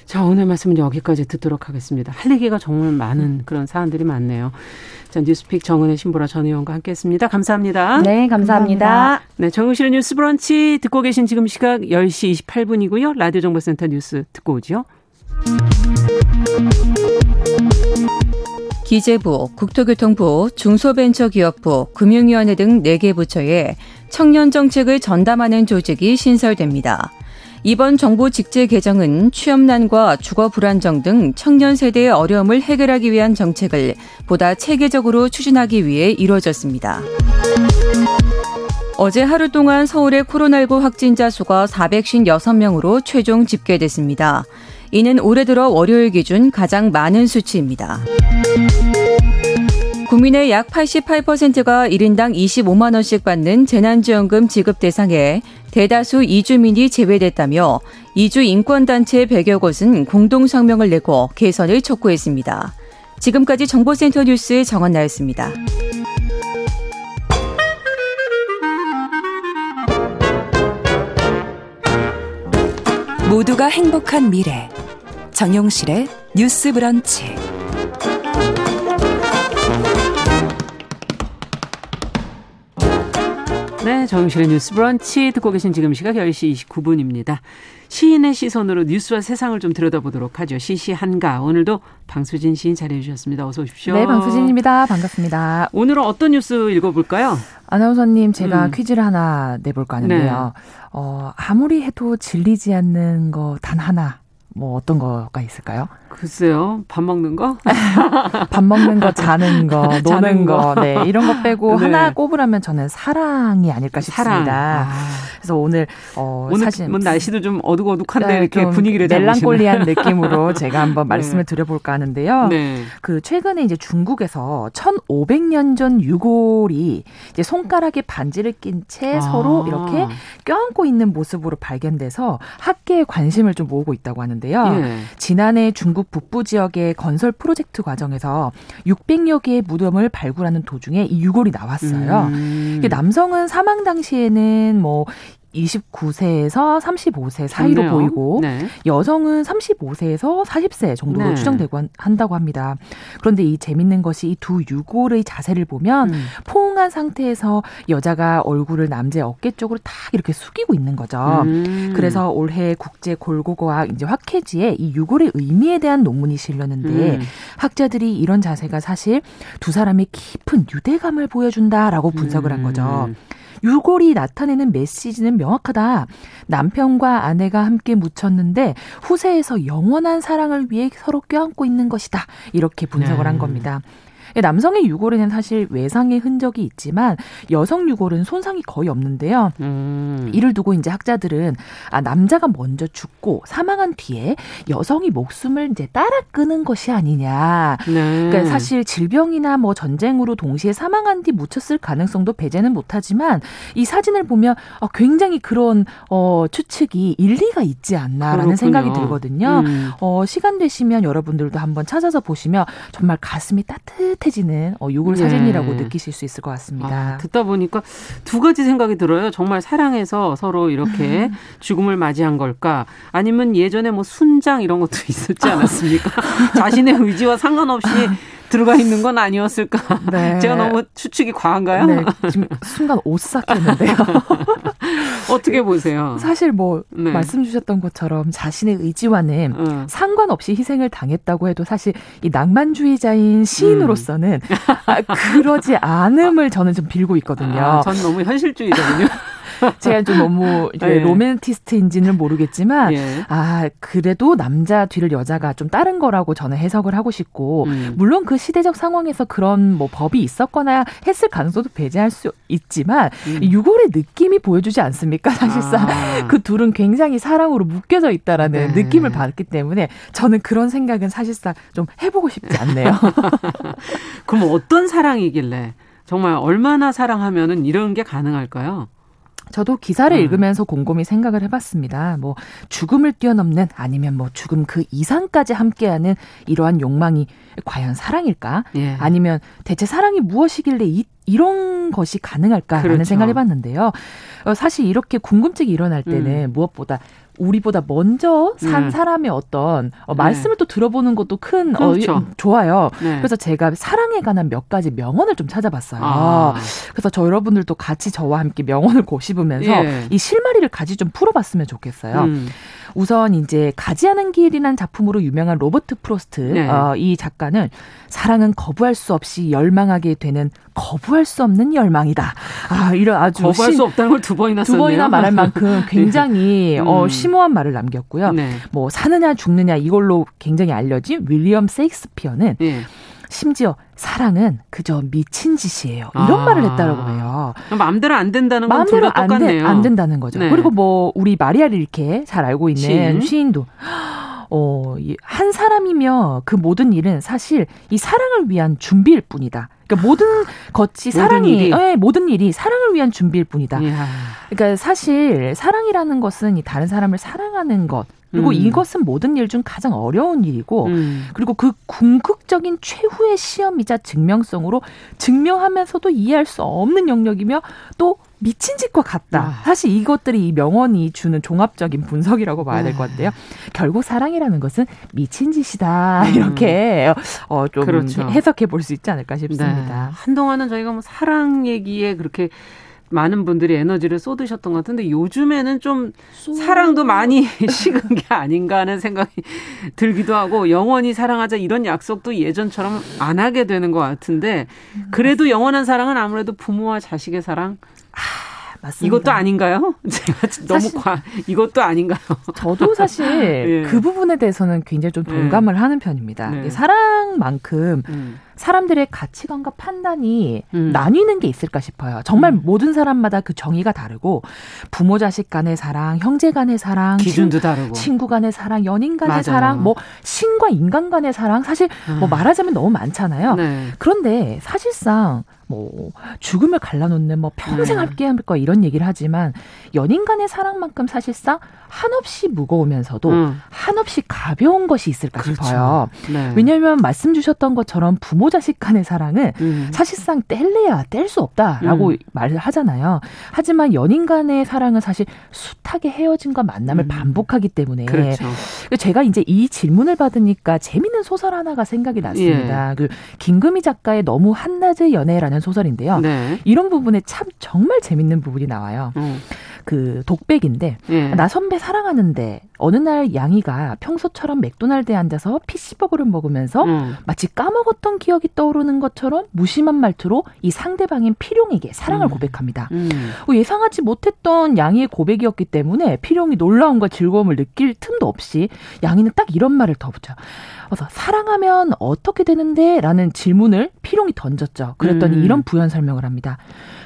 자, 오늘 말씀은 여기까지 듣도록 하겠습니다. 할 얘기가 정말 많은 그런 사안들이 많네요. 자, 뉴스픽 정은혜 신보라 전 의원과 함께 했습니다. 감사합니다. 네, 감사합니다. 감사합니다. 네, 정우실의 뉴스 브런치 듣고 계신 지금 시각 10시 28분이고요. 라디오 정보센터 뉴스 듣고 오죠. 기재부, 국토교통부, 중소벤처기업부, 금융위원회 등 4개 부처에 청년 정책을 전담하는 조직이 신설됩니다. 이번 정부 직제 개정은 취업난과 주거 불안정 등 청년 세대의 어려움을 해결하기 위한 정책을 보다 체계적으로 추진하기 위해 이루어졌습니다. 어제 하루 동안 서울의 코로나19 확진자 수가 456명으로 최종 집계됐습니다. 이는 올해 들어 월요일 기준 가장 많은 수치입니다. 국민의 약 88%가 1인당 25만 원씩 받는 재난지원금 지급 대상에 대다수 이주민이 제외됐다며 이주 인권단체 100여 곳은 공동성명을 내고 개선을 촉구했습니다. 지금까지 정보센터 뉴스 정원 나였습니다. 모두가 행복한 미래 정용실의 뉴스 브런치 네, 정용실의 뉴스 브런치 듣고 계신 지금 시각 10시 29분입니다. 시인의 시선으로 뉴스와 세상을 좀 들여다보도록 하죠. 시시한가. 오늘도 방수진 시인 자리해 주셨습니다. 어서 오십시오. 네, 방수진입니다. 반갑습니다. 오늘은 어떤 뉴스 읽어볼까요? 아나운서님, 제가 음. 퀴즈를 하나 내볼까 하는데요. 네. 어, 아무리 해도 질리지 않는 거 단 하나 뭐 어떤 거가 있을까요? 글쎄요. 밥 먹는 거? 밥 먹는 거, 자는 거, 노는 거. 거. 네. 이런 거 빼고 네. 하나 꼽으라면 저는 사랑이 아닐까 싶습니다. 사랑. 아. 그래서 오늘 어 오늘 사실 뭐 날씨도 좀 어둑어둑한데 네, 이렇게 분위기를 멜랑콜리한 느낌으로 제가 한번 네. 말씀을 드려볼까 하는데요. 네. 그 최근에 이제 중국에서 1,500년 전 유골이 이제 손가락에 반지를 낀채 아. 서로 이렇게 껴안고 있는 모습으로 발견돼서 학계의 관심을 좀 모으고 있다고 하는데 있는데요. 예. 지난해 중국 북부 지역의 건설 프로젝트 과정에서 600여 개의 무덤을 발굴하는 도중에 이 유골이 나왔어요. 음. 남성은 사망 당시에는 뭐 29세에서 35세 사이로 좋네요. 보이고 네. 여성은 35세에서 40세 정도로 네. 추정되고 한다고 합니다. 그런데 이 재밌는 것이 이 두 유골의 자세를 보면 음. 포옹한 상태에서 여자가 얼굴을 남자의 어깨 쪽으로 딱 이렇게 숙이고 있는 거죠. 음. 그래서 올해 국제 골고과학 이제 학회지에 이 유골의 의미에 대한 논문이 실렸는데 음. 학자들이 이런 자세가 사실 두 사람의 깊은 유대감을 보여준다라고 분석을 한 거죠. 음. 유골이 나타내는 메시지는 명확하다. 남편과 아내가 함께 묻혔는데 후세에서 영원한 사랑을 위해 서로 껴안고 있는 것이다. 이렇게 분석을 네. 한 겁니다. 예, 남성의 유골에는 사실 외상의 흔적이 있지만 여성 유골은 손상이 거의 없는데요. 음. 이를 두고 이제 학자들은 아 남자가 먼저 죽고 사망한 뒤에 여성이 목숨을 이제 따라 끄는 것이 아니냐. 네. 그러니까 사실 질병이나 뭐 전쟁으로 동시에 사망한 뒤 묻혔을 가능성도 배제는 못하지만 이 사진을 보면 어, 굉장히 그런 어, 추측이 일리가 있지 않나라는 그렇군요. 생각이 들거든요. 음. 어, 시간 되시면 여러분들도 한번 찾아서 보시면 정말 가슴이 따뜻 따뜻해지는 어, 요골 네. 사진이라고 느끼실 수 있을 것 같습니다. 아, 듣다 보니까 두 가지 생각이 들어요. 정말 사랑해서 서로 이렇게 음. 죽음을 맞이한 걸까? 아니면 예전에 뭐 순장 이런 것도 있었지 않았습니까? 자신의 의지와 상관없이 들어가 있는 건 아니었을까? 네. 제가 너무 추측이 과한가요? 네. 지금 순간 오싹했는데요. 어떻게 보세요? 사실 뭐 네. 말씀 주셨던 것처럼 자신의 의지와는 어. 상관없이 희생을 당했다고 해도 사실 이 낭만주의자인 시인으로서는 음. 아, 그러지 않음을 저는 좀 빌고 있거든요. 아, 전 너무 현실주의거든요. 제가 좀 너무 네. 로맨티스트인지는 모르겠지만 예. 아 그래도 남자 뒤를 여자가 좀 다른 거라고 저는 해석을 하고 싶고 음. 물론 그 시대적 상황에서 그런 뭐 법이 있었거나 했을 가능성도 배제할 수 있지만 음. 유골의 느낌이 보여주지 않습니까? 사실상 아. 그 둘은 굉장히 사랑으로 묶여져 있다라는 네. 느낌을 받기 때문에 저는 그런 생각은 사실상 좀 해보고 싶지 않네요. 그럼 어떤 사랑이길래 정말 얼마나 사랑하면은 이런 게 가능할까요? 저도 기사를 음. 읽으면서 곰곰이 생각을 해봤습니다. 뭐 죽음을 뛰어넘는 아니면 뭐 죽음 그 이상까지 함께하는 이러한 욕망이 과연 사랑일까? 예. 아니면 대체 사랑이 무엇이길래 이, 이런 것이 가능할까라는 그렇죠. 생각을 해봤는데요. 어, 사실 이렇게 궁금증이 일어날 때는 음. 무엇보다 우리보다 먼저 산 네. 사람의 어떤 어, 네. 말씀을 네. 또 들어보는 것도 큰 어, 그렇죠. 어, 좋아요. 네. 그래서 제가 사랑에 관한 몇 가지 명언을 좀 찾아봤어요. 아. 그래서 저 여러분들도 같이 저와 함께 명언을 고씹으면서 예. 이 실마리를 가지 좀 풀어봤으면 좋겠어요. 음. 우선 이제 가지 않은 길이라는 작품으로 유명한 로버트 프로스트 네. 어, 이 작가는 사랑은 거부할 수 없이 열망하게 되는 거부할 수 없는 열망이다. 아 이런 아주 거부할 심, 수 없다는 걸 두 번이나 두 번이나 말할 만큼 굉장히 네. 어, 음. 심오한 말을 남겼고요. 네. 뭐 사느냐 죽느냐 이걸로 굉장히 알려진 윌리엄 세익스피어는 네. 심지어 사랑은 그저 미친 짓이에요. 이런 아. 말을 했다라고 해요. 마음대로 안 된다는 건 마음대로 안, 되, 안 된다는 거죠. 네. 그리고 뭐 우리 마리아 릴케 잘 알고 있는 시인. 시인 도 어, 한 사람이며 그 모든 일은 사실 이 사랑을 위한 준비일 뿐이다. 그러니까 모든 것이 사랑이 모든 일이, 네, 모든 일이 사랑을 위한 준비일 뿐이다. 이야. 그러니까 사실 사랑이라는 것은 이 다른 사람을 사랑하는 것 그리고 음. 이것은 모든 일 중 가장 어려운 일이고 음. 그리고 그 궁극적인 최후의 시험이자 증명성으로 증명하면서도 이해할 수 없는 영역이며 또 미친 짓과 같다. 아. 사실 이것들이 이 명언이 주는 종합적인 분석이라고 봐야 될 것 같아요. 결국 사랑이라는 것은 미친 짓이다. 음. 이렇게 어, 좀 그렇죠. 해석해 볼 수 있지 않을까 싶습니다. 네. 한동안은 저희가 뭐 사랑 얘기에 그렇게 많은 분들이 에너지를 쏟으셨던 것 같은데 요즘에는 좀 쏘... 사랑도 많이 식은 게 아닌가 하는 생각이 들기도 하고 영원히 사랑하자 이런 약속도 예전처럼 안 하게 되는 것 같은데 그래도 영원한 사랑은 아무래도 부모와 자식의 사랑 아, 맞습니다. 이것도 아닌가요? 제가 너무 과 이것도 아닌가요? 저도 사실 예. 그 부분에 대해서는 굉장히 좀 동감을 예. 하는 편입니다. 네. 사랑만큼 음. 사람들의 가치관과 판단이 음. 나뉘는 게 있을까 싶어요. 정말 음. 모든 사람마다 그 정의가 다르고 부모 자식 간의 사랑, 형제 간의 사랑, 기준도 친, 다르고 친구 간의 사랑, 연인 간의 맞아요. 사랑, 뭐 신과 인간 간의 사랑 사실 뭐 음. 말하자면 너무 많잖아요. 네. 그런데 사실상 뭐 죽음을 갈라놓는 뭐 평생 네. 함께 할 거 이런 얘기를 하지만 연인 간의 사랑만큼 사실상 한없이 무거우면서도 음. 한없이 가벼운 것이 있을까 그렇죠. 싶어요. 네. 왜냐하면 말씀 주셨던 것처럼 부모 자식 간의 사랑은 음. 사실상 뗄래야 뗄 수 없다라고 음. 말을 하잖아요. 하지만 연인 간의 사랑은 사실 숱하게 헤어짐과 만남을 음. 반복하기 때문에 그렇죠. 제가 이제 이 질문을 받으니까 재밌는 소설 하나가 생각이 났습니다. 예. 그 김금희 작가의 너무 한낮의 연애라는 소설인데요. 네. 이런 부분에 참 정말 재밌는 부분이 나와요. 음. 그 독백인데 예. 나 선배 사랑하는데 어느 날 양이가 평소처럼 맥도날드에 앉아서 피시버거를 먹으면서 음. 마치 까먹었던 기억이 떠오르는 것처럼 무심한 말투로 이 상대방인 필용에게 사랑을 음. 고백합니다. 음. 어, 예상하지 못했던 양이의 고백이었기 때문에 필용이 놀라움과 즐거움을 느낄 틈도 없이 양이는 딱 이런 말을 덧붙여. 그래서 사랑하면 어떻게 되는데? 라는 질문을 필용이 던졌죠. 그랬더니 음. 이런 부연 설명을 합니다.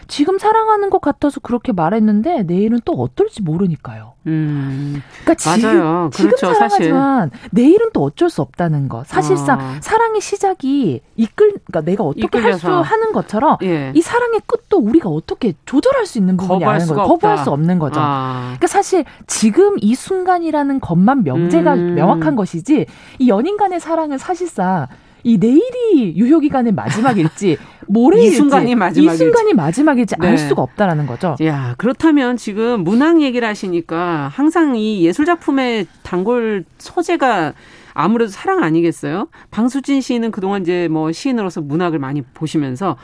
지금 사랑하는 것 같아서 그렇게 말했는데 내일은 또 어떨지 모르니까요. 음. 그러니까 맞아요. 지금, 그렇죠, 지금 사랑하지만 사실. 내일은 또 어쩔 수 없다는 거. 사실상 어. 사랑의 시작이 이끌 그러니까 내가 어떻게 할 수 하는 것처럼 예. 이 사랑의 끝도 우리가 어떻게 조절할 수 있는 부분이 아닌 거예요. 거부할 수 없는 거죠. 아. 그러니까 사실 지금 이 순간이라는 것만 명제가 음. 명확한 것이지 이 연인 간의 사랑은 사실상 이 내일이 유효 기간의 마지막일지 모레일지 이 순간이 마지막일지 이 순간이 마지막일지 네. 알 수가 없다라는 거죠. 야 그렇다면 지금 문학 얘기를 하시니까 항상 이 예술 작품의 단골 소재가 아무래도 사랑 아니겠어요? 방수진 시인은 그동안 이제 뭐 시인으로서 문학을 많이 보시면서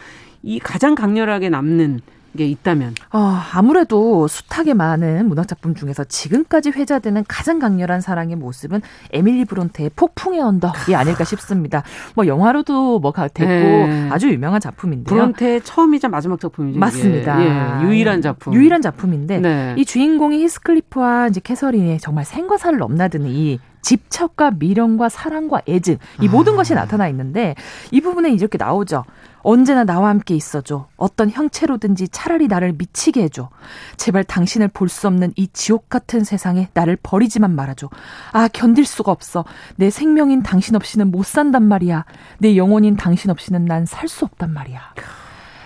이 가장 강렬하게 남는 게 있다면? 어, 아무래도 숱하게 많은 문학 작품 중에서 지금까지 회자되는 가장 강렬한 사랑의 모습은 에밀리 브론테의 폭풍의 언덕이 아닐까 싶습니다. 뭐 영화로도 뭐 됐고 네. 아주 유명한 작품인데요. 브론테의 처음이자 마지막 작품이죠. 맞습니다. 예, 유일한 작품. 유일한 작품인데 네. 이 주인공이 히스클리프와 이제 캐서린의 정말 생과 사를 넘나드는 이 집착과 미련과 사랑과 애증 이 모든 아. 것이 나타나 있는데 이 부분에 이렇게 나오죠. 언제나 나와 함께 있어줘. 어떤 형체로든지 차라리 나를 미치게 해줘. 제발 당신을 볼 수 없는 이 지옥 같은 세상에 나를 버리지만 말아줘. 아, 견딜 수가 없어. 내 생명인 당신 없이는 못 산단 말이야. 내 영혼인 당신 없이는 난 살 수 없단 말이야.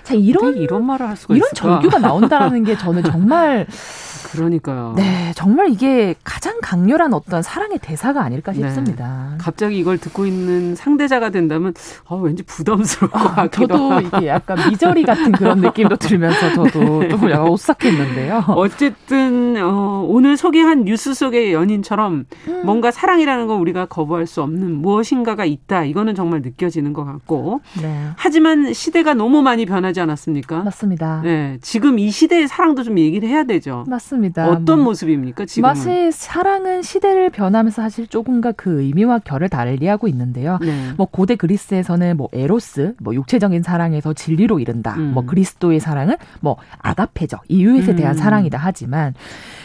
자, 이런 이런 말을 할 수가 이런 있을까? 정규가 나온다라는 게 저는 정말 그러니까요. 네, 정말 이게 가장 강렬한 어떤 사랑의 대사가 아닐까 네. 싶습니다. 네. 갑자기 이걸 듣고 있는 상대자가 된다면 어, 왠지 부담스러울 것 아, 같기도 저도 이게 약간 미저리 같은 그런 느낌도 들으면서 저도 좀 약간 오싹했는데요. 어쨌든 어, 오늘 소개한 뉴스 속의 연인처럼 음. 뭔가 사랑이라는 건 우리가 거부할 수 없는 무엇인가가 있다. 이거는 정말 느껴지는 것 같고. 네. 하지만 시대가 너무 많이 변하지 않았습니까? 맞습니다. 네, 지금 이 시대의 사랑도 좀 얘기를 해야 되죠. 맞습니다. 맞습니다. 어떤 뭐, 모습입니까 지금? 사실 사랑은 시대를 변하면서 사실 조금과 그 의미와 결을 달리하고 있는데요. 네. 뭐 고대 그리스에서는 뭐 에로스, 뭐 육체적인 사랑에서 진리로 이른다. 음. 뭐 그리스도의 사랑은 뭐 아가페적 이유에 대한 음. 사랑이다 하지만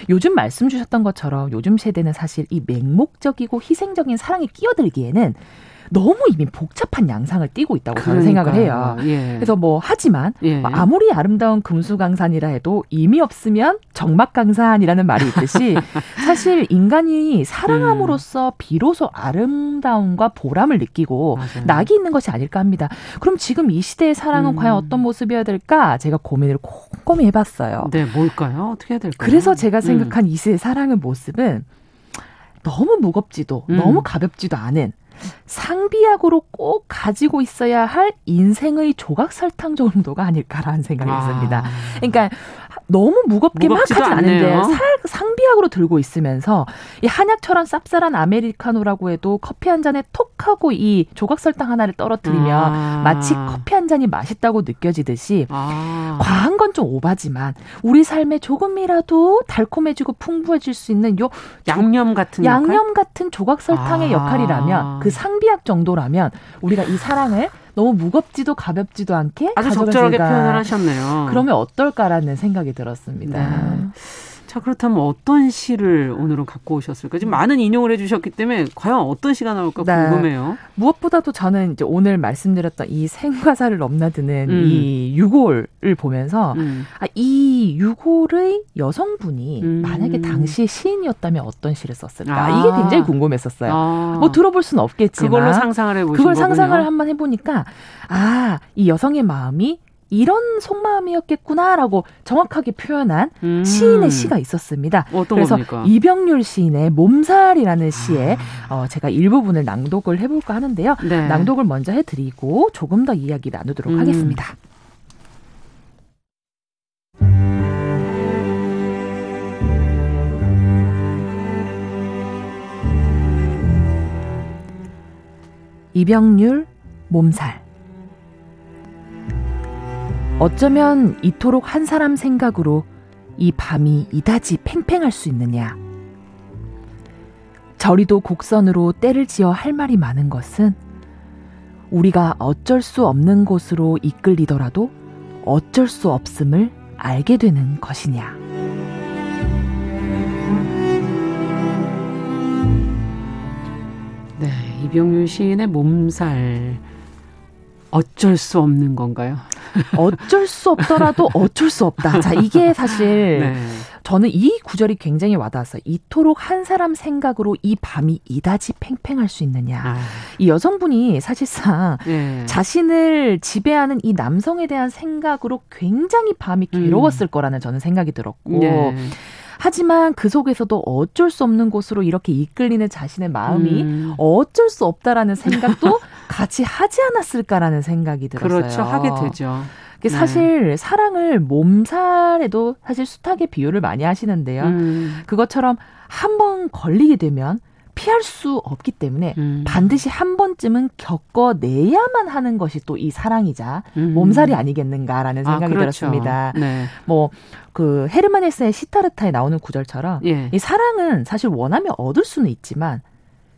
요즘 말씀 주셨던 것처럼 요즘 세대는 사실 이 맹목적이고 희생적인 사랑에 끼어들기에는 너무 이미 복잡한 양상을 띠고 있다고 저는 생각을 해요. 예. 그래서 뭐 하지만 예. 뭐 아무리 아름다운 금수강산이라 해도 이미 없으면 정막강산이라는 말이 있듯이 사실 인간이 사랑함으로써 비로소 아름다움과 보람을 느끼고 맞아요. 낙이 있는 것이 아닐까 합니다. 그럼 지금 이 시대의 사랑은 음. 과연 어떤 모습이어야 될까? 제가 고민을 꼼꼼히 해봤어요. 네, 뭘까요? 어떻게 해야 될까요? 그래서 제가 음. 생각한 음. 이 시대의 사랑의 모습은 너무 무겁지도 음. 너무 가볍지도 않은 상비약으로 꼭 가지고 있어야 할 인생의 조각 설탕 정도가 아닐까라는 생각이 아. 듭니다. 그러니까 너무 무겁게 막 하진 않은데 상비약으로 들고 있으면서 이 한약처럼 쌉쌀한 아메리카노라고 해도 커피 한 잔에 톡 하고 이 조각 설탕 하나를 떨어뜨리면 아. 마치 커피 한 잔이 맛있다고 느껴지듯이 아. 과한 건 좀 오바지만 우리 삶에 조금이라도 달콤해지고 풍부해질 수 있는 요 양념 같은 양념 역할? 같은 조각 설탕의 아. 역할이라면 그 상비약 정도라면 우리가 이 사랑을 너무 무겁지도 가볍지도 않게 아주 적절하게 표현을 하셨네요. 그러면 어떨까라는 생각이 들었습니다. 네. 자, 그렇다면 어떤 시를 오늘은 갖고 오셨을까? 지금 많은 인용을 해주셨기 때문에 과연 어떤 시가 나올까 네. 궁금해요. 무엇보다도 저는 이제 오늘 말씀드렸던 이 생과사를 넘나드는 음. 이 유골을 보면서 음. 아, 이 유골의 여성분이 음. 만약에 당시 시인이었다면 어떤 시를 썼을까? 아. 이게 굉장히 궁금했었어요. 아. 뭐 들어볼 수는 없겠지만 그걸로 상상을 해보신 그걸 거군요. 상상을 한번 해보니까 아, 이 여성의 마음이 이런 속마음이었겠구나라고 정확하게 표현한 음. 시인의 시가 있었습니다. 그래서 겁니까? 이병률 시인의 몸살이라는 시에 아. 어, 제가 일부분을 낭독을 해볼까 하는데요. 네. 낭독을 먼저 해드리고 조금 더 이야기 나누도록 음. 하겠습니다. 이병률 몸살 어쩌면 이토록 한 사람 생각으로 이 밤이 이다지 팽팽할 수 있느냐. 저리도 곡선으로 때를 지어 할 말이 많은 것은 우리가 어쩔 수 없는 곳으로 이끌리더라도 어쩔 수 없음을 알게 되는 것이냐. 네, 이병률 시인의 몸살. 어쩔 수 없는 건가요? 어쩔 수 없더라도 어쩔 수 없다. 자, 이게 사실 네. 저는 이 구절이 굉장히 와닿았어요. 이토록 한 사람 생각으로 이 밤이 이다지 팽팽할 수 있느냐. 아. 이 여성분이 사실상 네. 자신을 지배하는 이 남성에 대한 생각으로 굉장히 밤이 괴로웠을 음. 거라는 저는 생각이 들었고. 네. 하지만 그 속에서도 어쩔 수 없는 곳으로 이렇게 이끌리는 자신의 마음이 음. 어쩔 수 없다라는 생각도 같이 하지 않았을까라는 생각이 들었어요. 그렇죠. 하게 되죠. 네. 사실 사랑을 몸살에도 사실 숱하게 비유를 많이 하시는데요. 음. 그것처럼 한 번 걸리게 되면 피할 수 없기 때문에 음. 반드시 한 번쯤은 겪어내야만 하는 것이 또 이 사랑이자 음. 몸살이 아니겠는가라는 아, 생각이 아, 그렇죠. 들었습니다. 네. 뭐 그 헤르만 헤스의 시타르타에 나오는 구절처럼 예. 이 사랑은 사실 원하면 얻을 수는 있지만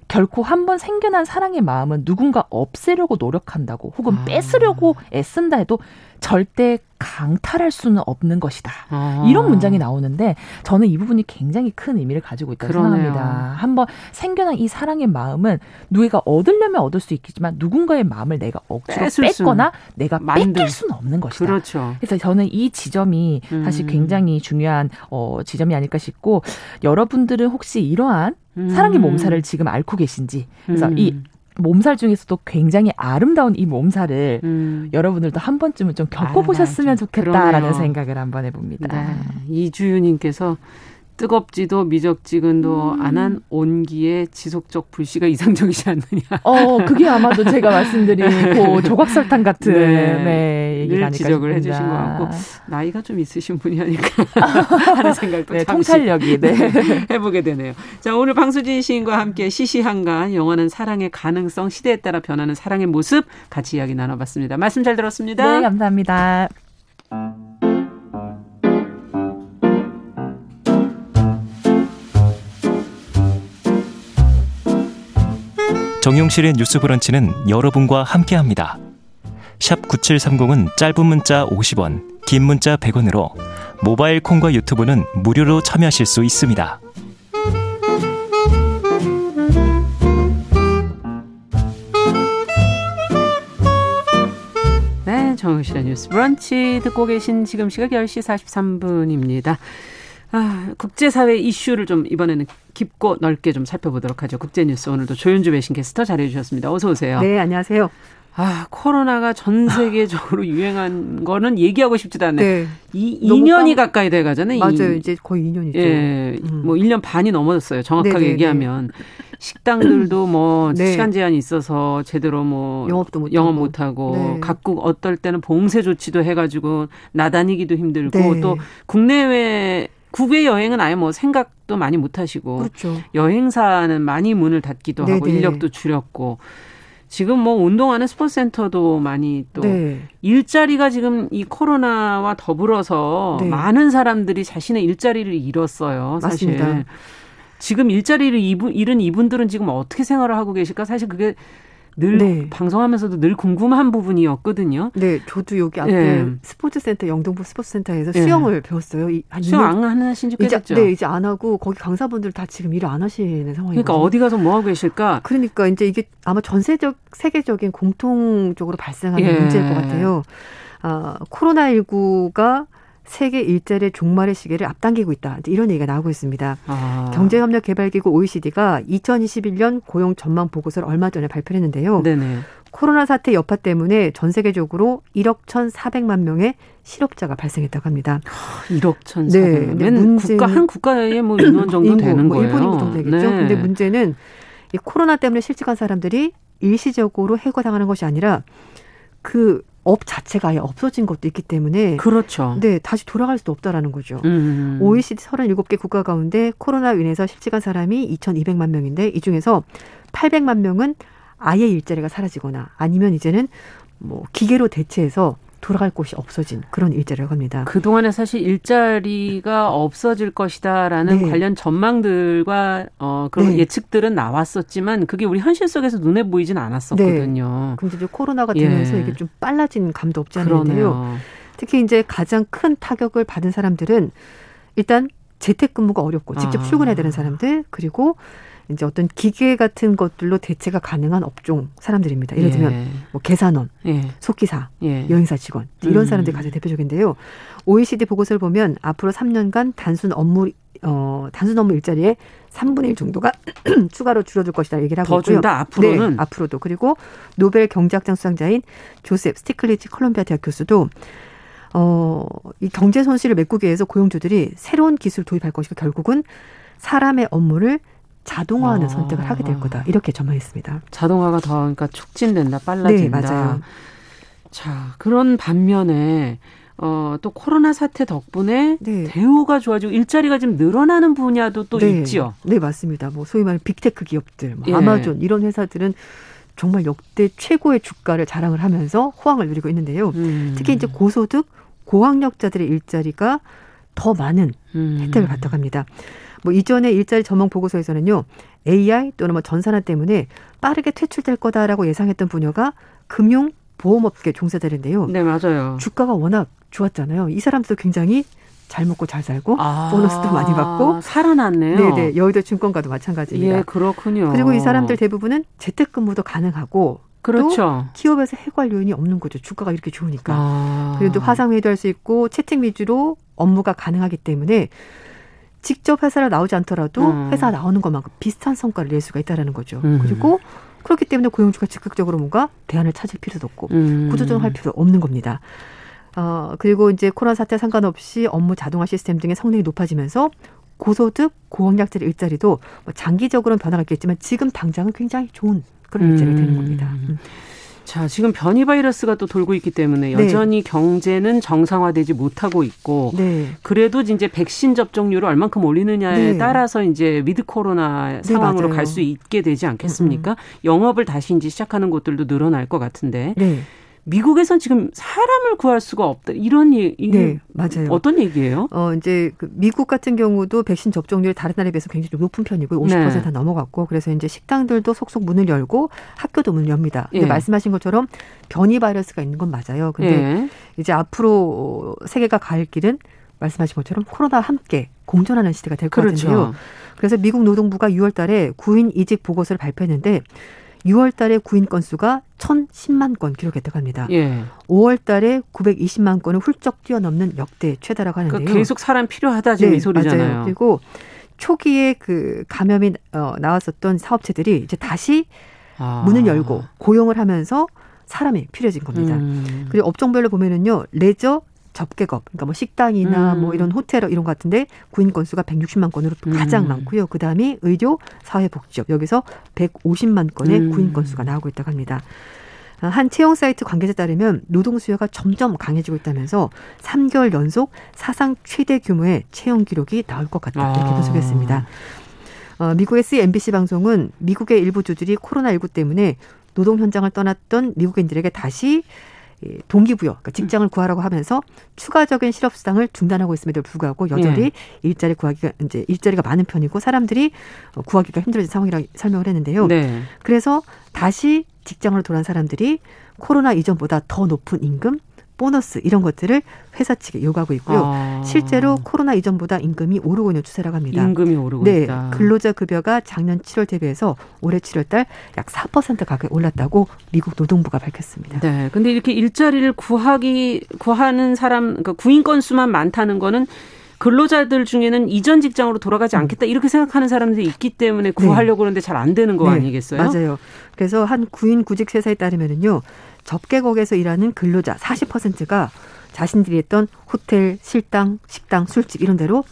결코 한 번 생겨난 사랑의 마음은 누군가 없애려고 노력한다고 혹은 아. 뺏으려고 애쓴다 해도 절대 강탈할 수는 없는 것이다. 아. 이런 문장이 나오는데 저는 이 부분이 굉장히 큰 의미를 가지고 있다고 그러네요. 생각합니다. 한번 생겨난 이 사랑의 마음은 누가 얻으려면 얻을 수 있겠지만 누군가의 마음을 내가 억지로 뺏거나 내가 만들. 뺏길 수는 없는 것이다. 그렇죠. 그래서 저는 이 지점이 사실 음. 굉장히 중요한 어, 지점이 아닐까 싶고 여러분들은 혹시 이러한 사랑의 음. 몸살을 지금 앓고 계신지 그래서 음. 이 몸살 중에서도 굉장히 아름다운 이 몸살을 음. 여러분들도 한 번쯤은 좀 겪어보셨으면 아, 좋겠다라는 그러네요. 생각을 한번 해봅니다. 네. 이주윤님께서 뜨겁지도 미적지근도 음. 안한 온기에 지속적 불씨가 이상적이지 않느냐. 어, 그게 아마도 제가 말씀드린 그 조각설탕 같은 네, 네 얘기가 지적을 싶습니다. 해주신 것 같고 나이가 좀 있으신 분이 아닐까 하는 생각도 네, 통찰력이 네. 해보게 되네요. 자 오늘 방수진 시인과 함께 시시한간 영화는 사랑의 가능성 시대에 따라 변하는 사랑의 모습 같이 이야기 나눠봤습니다. 말씀 잘 들었습니다. 네 감사합니다. 정용실의 뉴스 브런치는 여러분과 함께합니다. 샵 9730은 짧은 문자 50원, 긴 문자 100원으로 모바일 콩과 유튜브는 무료로 참여하실 수 있습니다. 네, 정용실의 뉴스 브런치 듣고 계신 지금 시각 10시 43분입니다. 아, 국제사회 이슈를 좀 이번에는 깊고 넓게 좀 살펴보도록 하죠. 국제뉴스 오늘도 조윤주 외신 게스터 자리해 주셨습니다. 어서 오세요. 네, 안녕하세요. 아, 코로나가 전 세계적으로 유행한 거는 얘기하고 싶지도 않네. 네. 이 2년이 깜... 가까이 돼 가잖아요. 맞아요. 이, 이제 거의 2년이죠. 예. 음. 뭐 1년 반이 넘어졌어요. 정확하게 네네네. 얘기하면. 식당들도 뭐 네. 시간 제한이 있어서 제대로 뭐 영업도 못 영업 못 하고 네. 각국 어떨 때는 봉쇄 조치도 해 가지고 나다니기도 힘들고 네. 또 국내외 국외 여행은 아예 뭐 생각도 많이 못 하시고 그렇죠. 여행사는 많이 문을 닫기도 네네. 하고 인력도 줄였고 지금 뭐 운동하는 스포츠 센터도 많이 또 네. 일자리가 지금 이 코로나와 더불어서 네. 많은 사람들이 자신의 일자리를 잃었어요. 사실. 맞습니다. 지금 일자리를 잃은 이분들은 지금 어떻게 생활을 하고 계실까? 사실 그게 늘 네. 방송하면서도 늘 궁금한 부분이었거든요. 네, 저도 여기 앞에 네. 스포츠센터 영등포 스포츠센터에서 네. 수영을 배웠어요. 이, 수영 안 하신 지 이제, 네, 이제 안 하고 거기 강사분들 다 지금 일안 하시는 상황이에요. 그러니까 어디 가서 뭐 하고 계실까? 그러니까 이제 이게 아마 전세적 세계적인 공통적으로 발생하는 예. 문제일 것 같아요. 아, 코로나 19가 세계 일자리 종말의 시기를 앞당기고 있다. 이런 얘기가 나오고 있습니다. 아. 경제협력개발기구 OECD가 2021년 고용 전망 보고서를 얼마 전에 발표했는데요. 네네. 코로나 사태 여파 때문에 전 세계적으로 1억 1,400만 명의 실업자가 발생했다고 합니다. 1억 1,400만 네, 문제 국가 한 국가의 뭐 인원 정도 인구, 되는 뭐 거예요. 일본이 보통 되겠죠. 네. 근데 문제는 이 코로나 때문에 실직한 사람들이 일시적으로 해고당하는 것이 아니라 그 업 자체가 아예 없어진 것도 있기 때문에 그렇죠. 네, 다시 돌아갈 수도 없다라는 거죠. 음. OECD 37개 국가 가운데 코로나로 인해서 실직한 사람이 2,200만 명인데 이 중에서 800만 명은 아예 일자리가 사라지거나 아니면 이제는 뭐 기계로 대체해서 돌아갈 곳이 없어진 그런 일자리라고 합니다. 그동안에 사실 일자리가 없어질 것이다라는 네. 관련 전망들과 어, 그런 네. 예측들은 나왔었지만 그게 우리 현실 속에서 눈에 보이진 않았었거든요. 네. 근데 이제 코로나가 되면서 예. 이게 좀 빨라진 감도 없지 않은데요. 특히 이제 가장 큰 타격을 받은 사람들은 일단 재택근무가 어렵고 직접 아. 출근해야 되는 사람들 그리고 이제 어떤 기계 같은 것들로 대체가 가능한 업종 사람들입니다. 예를 들면 예. 뭐 계산원, 예. 속기사, 예. 여행사 직원 이런 음. 사람들이 가장 대표적인데요. OECD 보고서를 보면 앞으로 3년간 단순 업무 어, 단순 업무 일자리의 3분의 1 정도가 추가로 줄어들 것이다 얘기를 하고 더 있고요. 준다 앞으로는 네, 앞으로도 그리고 노벨 경제학상 수상자인 조셉 스티글리츠 컬럼비아 대학 교수도 어, 이 경제 손실을 메꾸기 위해서 고용주들이 새로운 기술을 도입할 것이고 결국은 사람의 업무를 자동화하는 아. 선택을 하게 될 거다. 이렇게 전망했습니다. 자동화가 더 그러니까 촉진된다, 빨라진다. 네, 맞아요. 자, 그런 반면에 어, 또 코로나 사태 덕분에 네. 대우가 좋아지고 일자리가 좀 늘어나는 분야도 또 네. 있지요. 네, 맞습니다. 뭐 소위 말하는 big tech 기업들, 뭐 예. 아마존 이런 회사들은 정말 역대 최고의 주가를 자랑을 하면서 호황을 누리고 있는데요. 음. 특히 이제 고소득, 고학력자들의 일자리가 더 많은 음. 혜택을 받다고 합니다. 뭐 이전에 일자리 전망 보고서에서는요. AI 또는 뭐 전산화 때문에 빠르게 퇴출될 거다라고 예상했던 분야가 금융 보험업계 종사자인데요. 네, 맞아요. 주가가 워낙 좋았잖아요. 이 사람들도 굉장히 잘 먹고 잘 살고 아, 보너스도 많이 받고 살아났네요. 네, 네. 여의도 증권가도 마찬가지입니다. 예, 그렇군요. 그리고 이 사람들 대부분은 재택근무도 가능하고 그렇죠. 기업에서 해고할 요인이 없는 거죠. 주가가 이렇게 좋으니까. 아. 그리고 또 화상 회의도 할 수 있고 채팅 위주로 업무가 가능하기 때문에 직접 회사를 나오지 않더라도 음. 회사 나오는 것만큼 비슷한 성과를 낼 수가 있다라는 거죠. 음. 그리고 그렇기 때문에 고용주가 적극적으로 뭔가 대안을 찾을 필요도 없고 음. 구조조정할 필요 없는 겁니다. 어, 그리고 이제 코로나 사태 상관없이 업무 자동화 시스템 등의 성능이 높아지면서 고소득, 고학력자의 일자리도 뭐 장기적으로는 변화가 있겠지만 지금 당장은 굉장히 좋은 그런 일자리가 되는 겁니다. 음. 음. 자, 지금 변이 바이러스가 또 돌고 있기 때문에 네. 여전히 네. 경제는 정상화되지 못하고 있고 네. 그래도 이제 백신 접종률을 얼만큼 올리느냐에 네. 따라서 이제 with 코로나 네, 상황으로 갈 수 있게 되지 않겠습니까? 음, 음. 영업을 다시 이제 시작하는 곳들도 늘어날 것 같은데. 네. 미국에선 지금 사람을 구할 수가 없다. 이런 얘기 네, 맞아요. 어떤 얘기예요? 어, 이제 그 미국 같은 경우도 백신 접종률이 다른 나라에 비해서 굉장히 좀 높은 편이고 50%다 네. 넘어갔고 그래서 이제 식당들도 속속 문을 열고 학교도 문을 엽니다. 근데 예. 말씀하신 것처럼 변이 바이러스가 있는 건 맞아요. 근데 예. 이제 앞으로 세계가 갈 길은 말씀하신 것처럼 코로나와 함께 공존하는 시대가 될것 그렇죠. 같은데요. 그래서 미국 노동부가 6월 달에 구인 이직 보고서를 발표했는데 6월 달에 구인 건수가 1,010만 건 기록했다고 합니다. 예. 5월 달에 920만 건을 훌쩍 뛰어넘는 역대 최다라고 하는데요. 그러니까 계속 사람 필요하다 지금 네, 이 소리잖아요. 맞아요. 그리고 초기에 그 감염이 어, 나왔었던 사업체들이 이제 다시 아. 문을 열고 고용을 하면서 사람이 필요해진 겁니다. 음. 그리고 업종별로 보면은요, 레저, 접객업, 그러니까 뭐 식당이나 음. 뭐 이런 호텔 이런 것 같은데 구인 건수가 160만 건으로 음. 가장 많고요. 그 다음이 의료, 사회복지업 여기서 150만 건의 음. 구인 건수가 나오고 있다고 합니다. 아, 한 채용 사이트 관계자에 따르면 노동 수요가 점점 강해지고 있다면서 3개월 연속 사상 최대 규모의 채용 기록이 나올 것 같다 이렇게 아. 분석했습니다. 어, 미국의 CNBC 방송은 미국의 일부 주들이 코로나19 때문에 노동 현장을 떠났던 미국인들에게 다시 동기부여, 그러니까 직장을 구하라고 하면서 추가적인 실업 수당을 중단하고 있음에도 불구하고 여전히 네. 일자리 구하기가 이제 일자리가 많은 편이고 사람들이 어, 구하기가 힘들어진 상황이라고 설명을 했는데요. 네. 그래서 다시 직장으로 돌아온 사람들이 코로나 이전보다 더 높은 임금 보너스 이런 것들을 회사 측에 요구하고 있고요. 아. 실제로 코로나 이전보다 임금이 오르고 있는 추세라고 합니다. 임금이 오르고 네, 있다. 근로자 급여가 작년 7월 대비해서 올해 7월 달 약 4% 가격이 올랐다고 미국 노동부가 밝혔습니다. 네. 근데 이렇게 일자리를 구하기 구하는 사람 그러니까 구인 건수만 많다는 거는 근로자들 중에는 이전 직장으로 돌아가지 않겠다 이렇게 생각하는 사람들이 있기 때문에 구하려고 네. 그러는데 잘 안 되는 거 네. 아니겠어요? 맞아요. 그래서 한 구인 구직 회사에 따르면은요. 접객업에서 일하는 근로자 40%가 자신들이 했던 호텔, 실당, 식당, 술집 이런 데로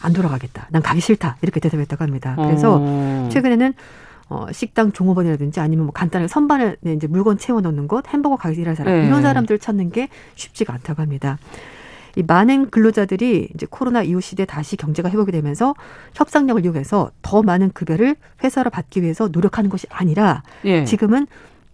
안 돌아가겠다. 난 가기 싫다. 이렇게 대답했다고 합니다. 그래서 어. 최근에는 어, 식당 종업원이라든지 아니면 뭐 간단하게 선반에 이제 물건 채워 넣는 곳, 햄버거 가게 일할 사람 네. 이런 사람들 찾는 게 쉽지가 않다고 합니다. 이 많은 근로자들이 이제 코로나 이후 시대 다시 경제가 회복이 되면서 협상력을 이용해서 더 많은 급여를 회사로 받기 위해서 노력하는 것이 아니라 예. 지금은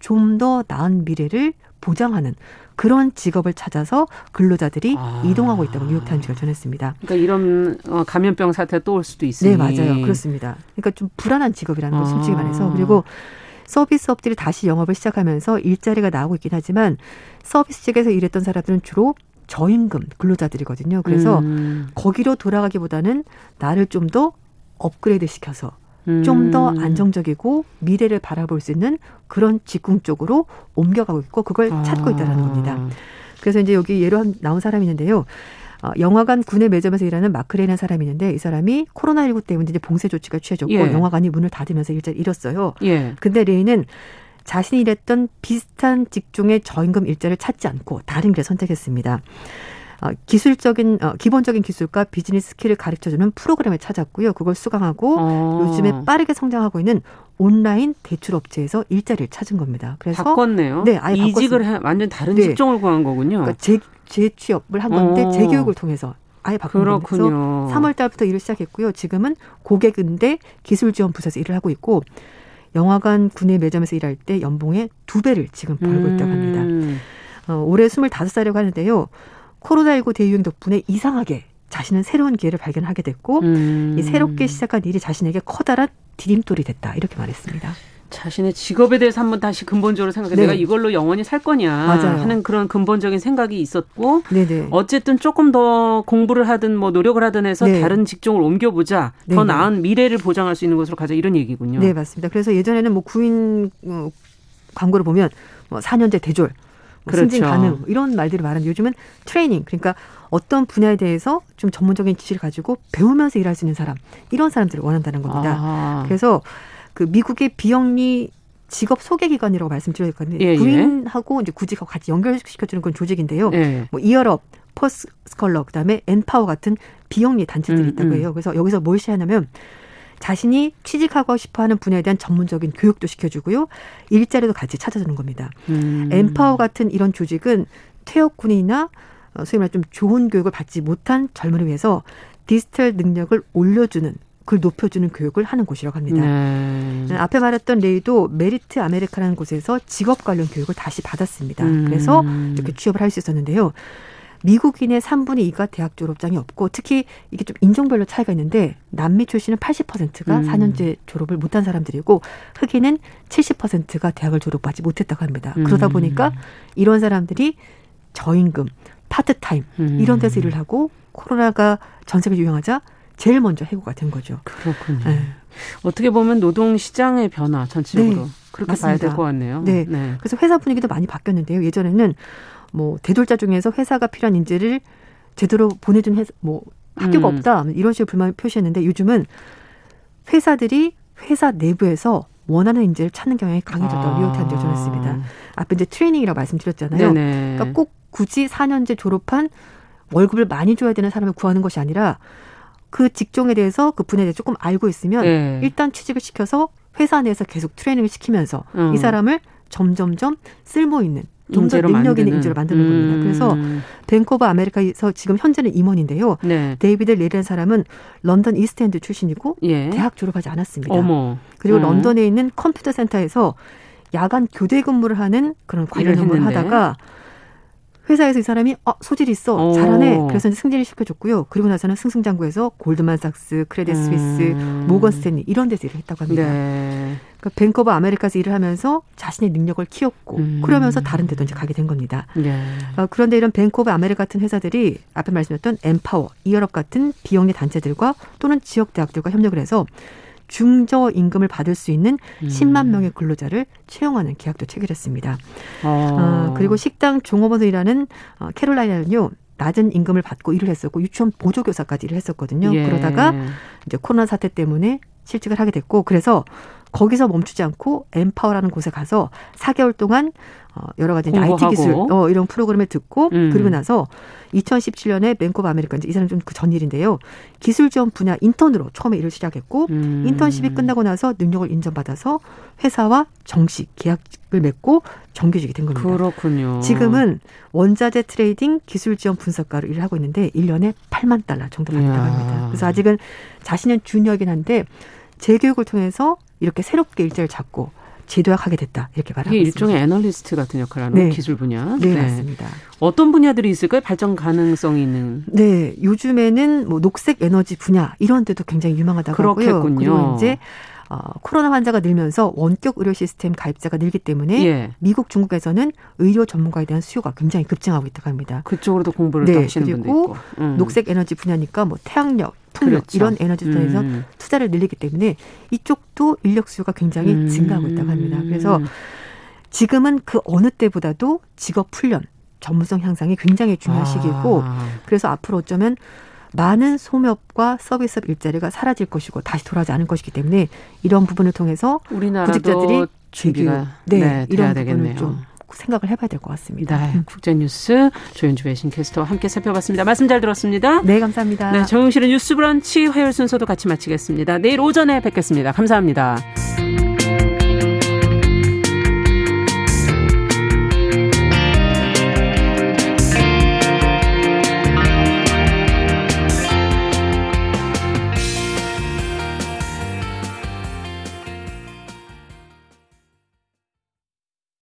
좀 더 나은 미래를 보장하는 그런 직업을 찾아서 근로자들이 아. 이동하고 있다고 뉴욕 타임즈가 전했습니다. 그러니까 이런 어, 감염병 사태가 또올 수도 있으니. 네, 맞아요. 그렇습니다. 그러니까 좀 불안한 직업이라는 걸 솔직히 말해서 그리고 서비스업들이 다시 영업을 시작하면서 일자리가 나오고 있긴 하지만 서비스 쪽에서 일했던 사람들은 주로 저임금 근로자들이거든요. 그래서 음. 거기로 돌아가기보다는 나를 좀 더 업그레이드 시켜서 음. 좀더 안정적이고 미래를 바라볼 수 있는 그런 직군 쪽으로 옮겨가고 있고 그걸 아. 찾고 있다는 겁니다. 그래서 이제 여기 예로 한, 나온 사람이 있는데요. 어, 영화관 군내 매점에서 일하는 마크레이라는 사람이 있는데 이 사람이 코로나19 때문에 이제 봉쇄 조치가 취해졌고 예. 영화관이 문을 닫으면서 일자리 잃었어요. 예. 근데 레이는 자신이 일했던 비슷한 직종의 저임금 일자리를 찾지 않고 다른 길을 선택했습니다. 어, 기술적인 어, 기본적인 기술과 비즈니스 skill을 가르쳐주는 프로그램을 찾았고요. 그걸 수강하고 어. 요즘에 빠르게 성장하고 있는 온라인 대출 업체에서 일자리를 찾은 겁니다. 그래서 바꿨네요. 네, 아예 이직을 해, 완전 다른 네. 직종을 구한 거군요. 그러니까 재, 재취업을 한 건데 어. 재교육을 통해서 아예 바꾼 거예요. 그래서 3월 달부터 일을 시작했고요. 지금은 고객인데 기술 지원 부서에서 일을 하고 있고 영화관 군내 매점에서 일할 때 연봉의 두 배를 지금 벌고 있다고 합니다. 음. 어, 올해 25살이라고 하는데요. 코로나19 대유행 덕분에 이상하게 자신은 새로운 기회를 발견하게 됐고 음. 이 새롭게 시작한 일이 자신에게 커다란 디딤돌이 됐다 이렇게 말했습니다. 자신의 직업에 대해서 한번 다시 근본적으로 생각해 네. 내가 이걸로 영원히 살 거냐 맞아요. 하는 그런 근본적인 생각이 있었고 네네. 어쨌든 조금 더 공부를 하든 뭐 노력을 하든 해서 네. 다른 직종을 옮겨보자 네네. 더 나은 미래를 보장할 수 있는 것으로 가자 이런 얘기군요. 네 맞습니다. 그래서 예전에는 뭐 구인 어, 광고를 보면 뭐 4년제 대졸 뭐 그렇죠. 승진 가능 이런 말들을 말하는 요즘은 트레이닝 그러니까 어떤 분야에 대해서 좀 전문적인 지식을 가지고 배우면서 일할 수 있는 사람 이런 사람들을 원한다는 겁니다. 아. 그래서 그 미국의 비영리 직업 소개 기관이라고 말씀드렸거든요. 예, 예. 구인하고 이제 구직하고 같이 연결시켜 주는 그런 조직인데요. 예. 뭐 Year Up, Per Scholas, 그다음에 NPower 같은 비영리 단체들이 음, 있다고 음. 해요. 그래서 여기서 뭘 하냐면 자신이 취직하고 싶어하는 분야에 대한 전문적인 교육도 시켜주고요. 일자리도 같이 찾아주는 겁니다. 음. 엠파워 같은 이런 조직은 퇴역군이나 어, 소위 말해 좀 좋은 교육을 받지 못한 젊은이를 위해서 디지털 능력을 올려주는 그걸 높여주는 교육을 하는 곳이라고 합니다. 네. 앞에 말했던 레이도 Merit America라는 곳에서 직업 관련 교육을 다시 받았습니다. 음. 그래서 이렇게 취업을 할 수 있었는데요. 미국인의 3분의 2가 대학 졸업장이 없고 특히 이게 좀 인종별로 차이가 있는데 남미 출신은 80%가 음. 4년제 졸업을 못한 사람들이고 흑인은 70%가 대학을 졸업하지 못했다고 합니다. 음. 그러다 보니까 이런 사람들이 저임금, 파트타임 음. 이런 데서 일을 하고 코로나가 전 세계 유행하자 제일 먼저 해고가 된 거죠. 그렇군요. 네. 어떻게 보면 노동 시장의 변화 전체적으로 네, 그렇게 맞습니다. 봐야 될 것 같네요. 네. 네. 그래서 회사 분위기도 많이 바뀌었는데요. 예전에는 뭐 대졸자 중에서 회사가 필요한 인재를 제대로 보내준 회사 뭐 학교가 음. 없다 이런 식으로 불만을 표시했는데 요즘은 회사들이 회사 내부에서 원하는 인재를 찾는 경향이 강해졌다고 아. 뉴욕타임즈가 전했습니다. 앞에 이제 트레이닝이라고 말씀드렸잖아요. 네네. 그러니까 꼭 굳이 4년제 졸업한 월급을 많이 줘야 되는 사람을 구하는 것이 아니라 그 직종에 대해서 그 분야에 대해 조금 알고 있으면 네. 일단 취직을 시켜서 회사 내에서 계속 트레이닝을 시키면서 음. 이 사람을 점점점 쓸모 있는 좀더 능력 있는 인재로 만드는 음. 겁니다. 그래서 뱅크 오브 아메리카에서 지금 현재는 임원인데요. 네. 데이비드 레이라는 사람은 런던 이스트엔드 출신이고 예. 대학 졸업하지 않았습니다. 어머. 그리고 음. 런던에 있는 컴퓨터 센터에서 야간 교대 근무를 하는 그런 관련 업무를 하다가 회사에서 이 사람이 어, 소질 있어 오. 잘하네 그래서 승진을 시켜줬고요 그리고 나서는 승승장구해서 골드만삭스 크레딧 스위스 음. 모건 스탠리 이런 데서 일을 했다고 합니다 네. 그러니까 뱅크 오브 아메리카에서 일을 하면서 자신의 능력을 키웠고 음. 그러면서 다른 데도 이제 가게 된 겁니다 네. 어, 그런데 이런 뱅크 오브 아메리카 같은 회사들이 앞에 말씀드렸던 NPower Year Up 같은 비영리 단체들과 또는 지역 대학들과 협력을 해서 중저 임금을 받을 수 있는 음. 10만 명의 근로자를 채용하는 계약도 체결했습니다. 어. 어, 그리고 식당 종업원으로 일하는 어, 캐롤라이나는요. 낮은 임금을 받고 일을 했었고 유치원 보조교사까지 일을 했었거든요. 예. 그러다가 이제 코로나 사태 때문에 실직을 하게 됐고 그래서 거기서 멈추지 않고 NPower라는 곳에 가서 4개월 동안 어, 여러 가지 IT 기술 어, 이런 프로그램을 듣고 음. 그리고 나서 2017년에 뱅크 오브 아메리카 이제 이 사람 좀 그 전 일인데요. 기술 지원 분야 인턴으로 처음에 일을 시작했고 음. 인턴십이 끝나고 나서 능력을 인정받아서 회사와 정식 계약을 맺고 정규직이 된 겁니다. 그렇군요. 지금은 원자재 trading 기술 지원 분석가로 일을 하고 있는데 1년에 8만 달러 정도 받는다고 합니다. 그래서 아직은 자신은 주니어긴 한데 재교육을 통해서 이렇게 새롭게 일자를 잡고 재도약하게 됐다 이렇게 말하고 있습니다. 일종의 애널리스트 같은 역할을 하는 네. 기술 분야. 네, 네, 맞습니다. 어떤 분야들이 있을까요? 발전 가능성이 있는. 네, 요즘에는 뭐 녹색 에너지 분야 이런 데도 굉장히 유망하다고 그렇겠군요. 하고요. 그리고 이제 어, 코로나 환자가 늘면서 원격 의료 시스템 가입자가 늘기 때문에 예. 미국, 중국에서는 의료 전문가에 대한 수요가 굉장히 급증하고 있다고 합니다. 그쪽으로도 공부를 네, 하시는 분도 있고. 음. 녹색 에너지 분야니까 뭐 태양력, 풍력 그렇죠. 이런 에너지 분야에서 음. 투자를 늘리기 때문에 이쪽도 인력 수요가 굉장히 음. 증가하고 있다고 합니다. 그래서 지금은 그 어느 때보다도 직업 훈련, 전문성 향상이 굉장히 중요한 아. 시기고 그래서 앞으로 어쩌면 많은 소매업과 서비스업 일자리가 사라질 것이고 다시 돌아오지 않을 것이기 때문에 이런 부분을 통해서 구직자들이 준비가 네, 네 이런 되겠네요. 좀 생각을 해봐야 될 것 같습니다. 네, 음. 국제뉴스 조윤주 외신 캐스터와 함께 살펴봤습니다. 말씀 잘 들었습니다. 네, 감사합니다. 네, 정용실의 뉴스브런치 화요일 순서도 같이 마치겠습니다. 내일 오전에 뵙겠습니다. 감사합니다.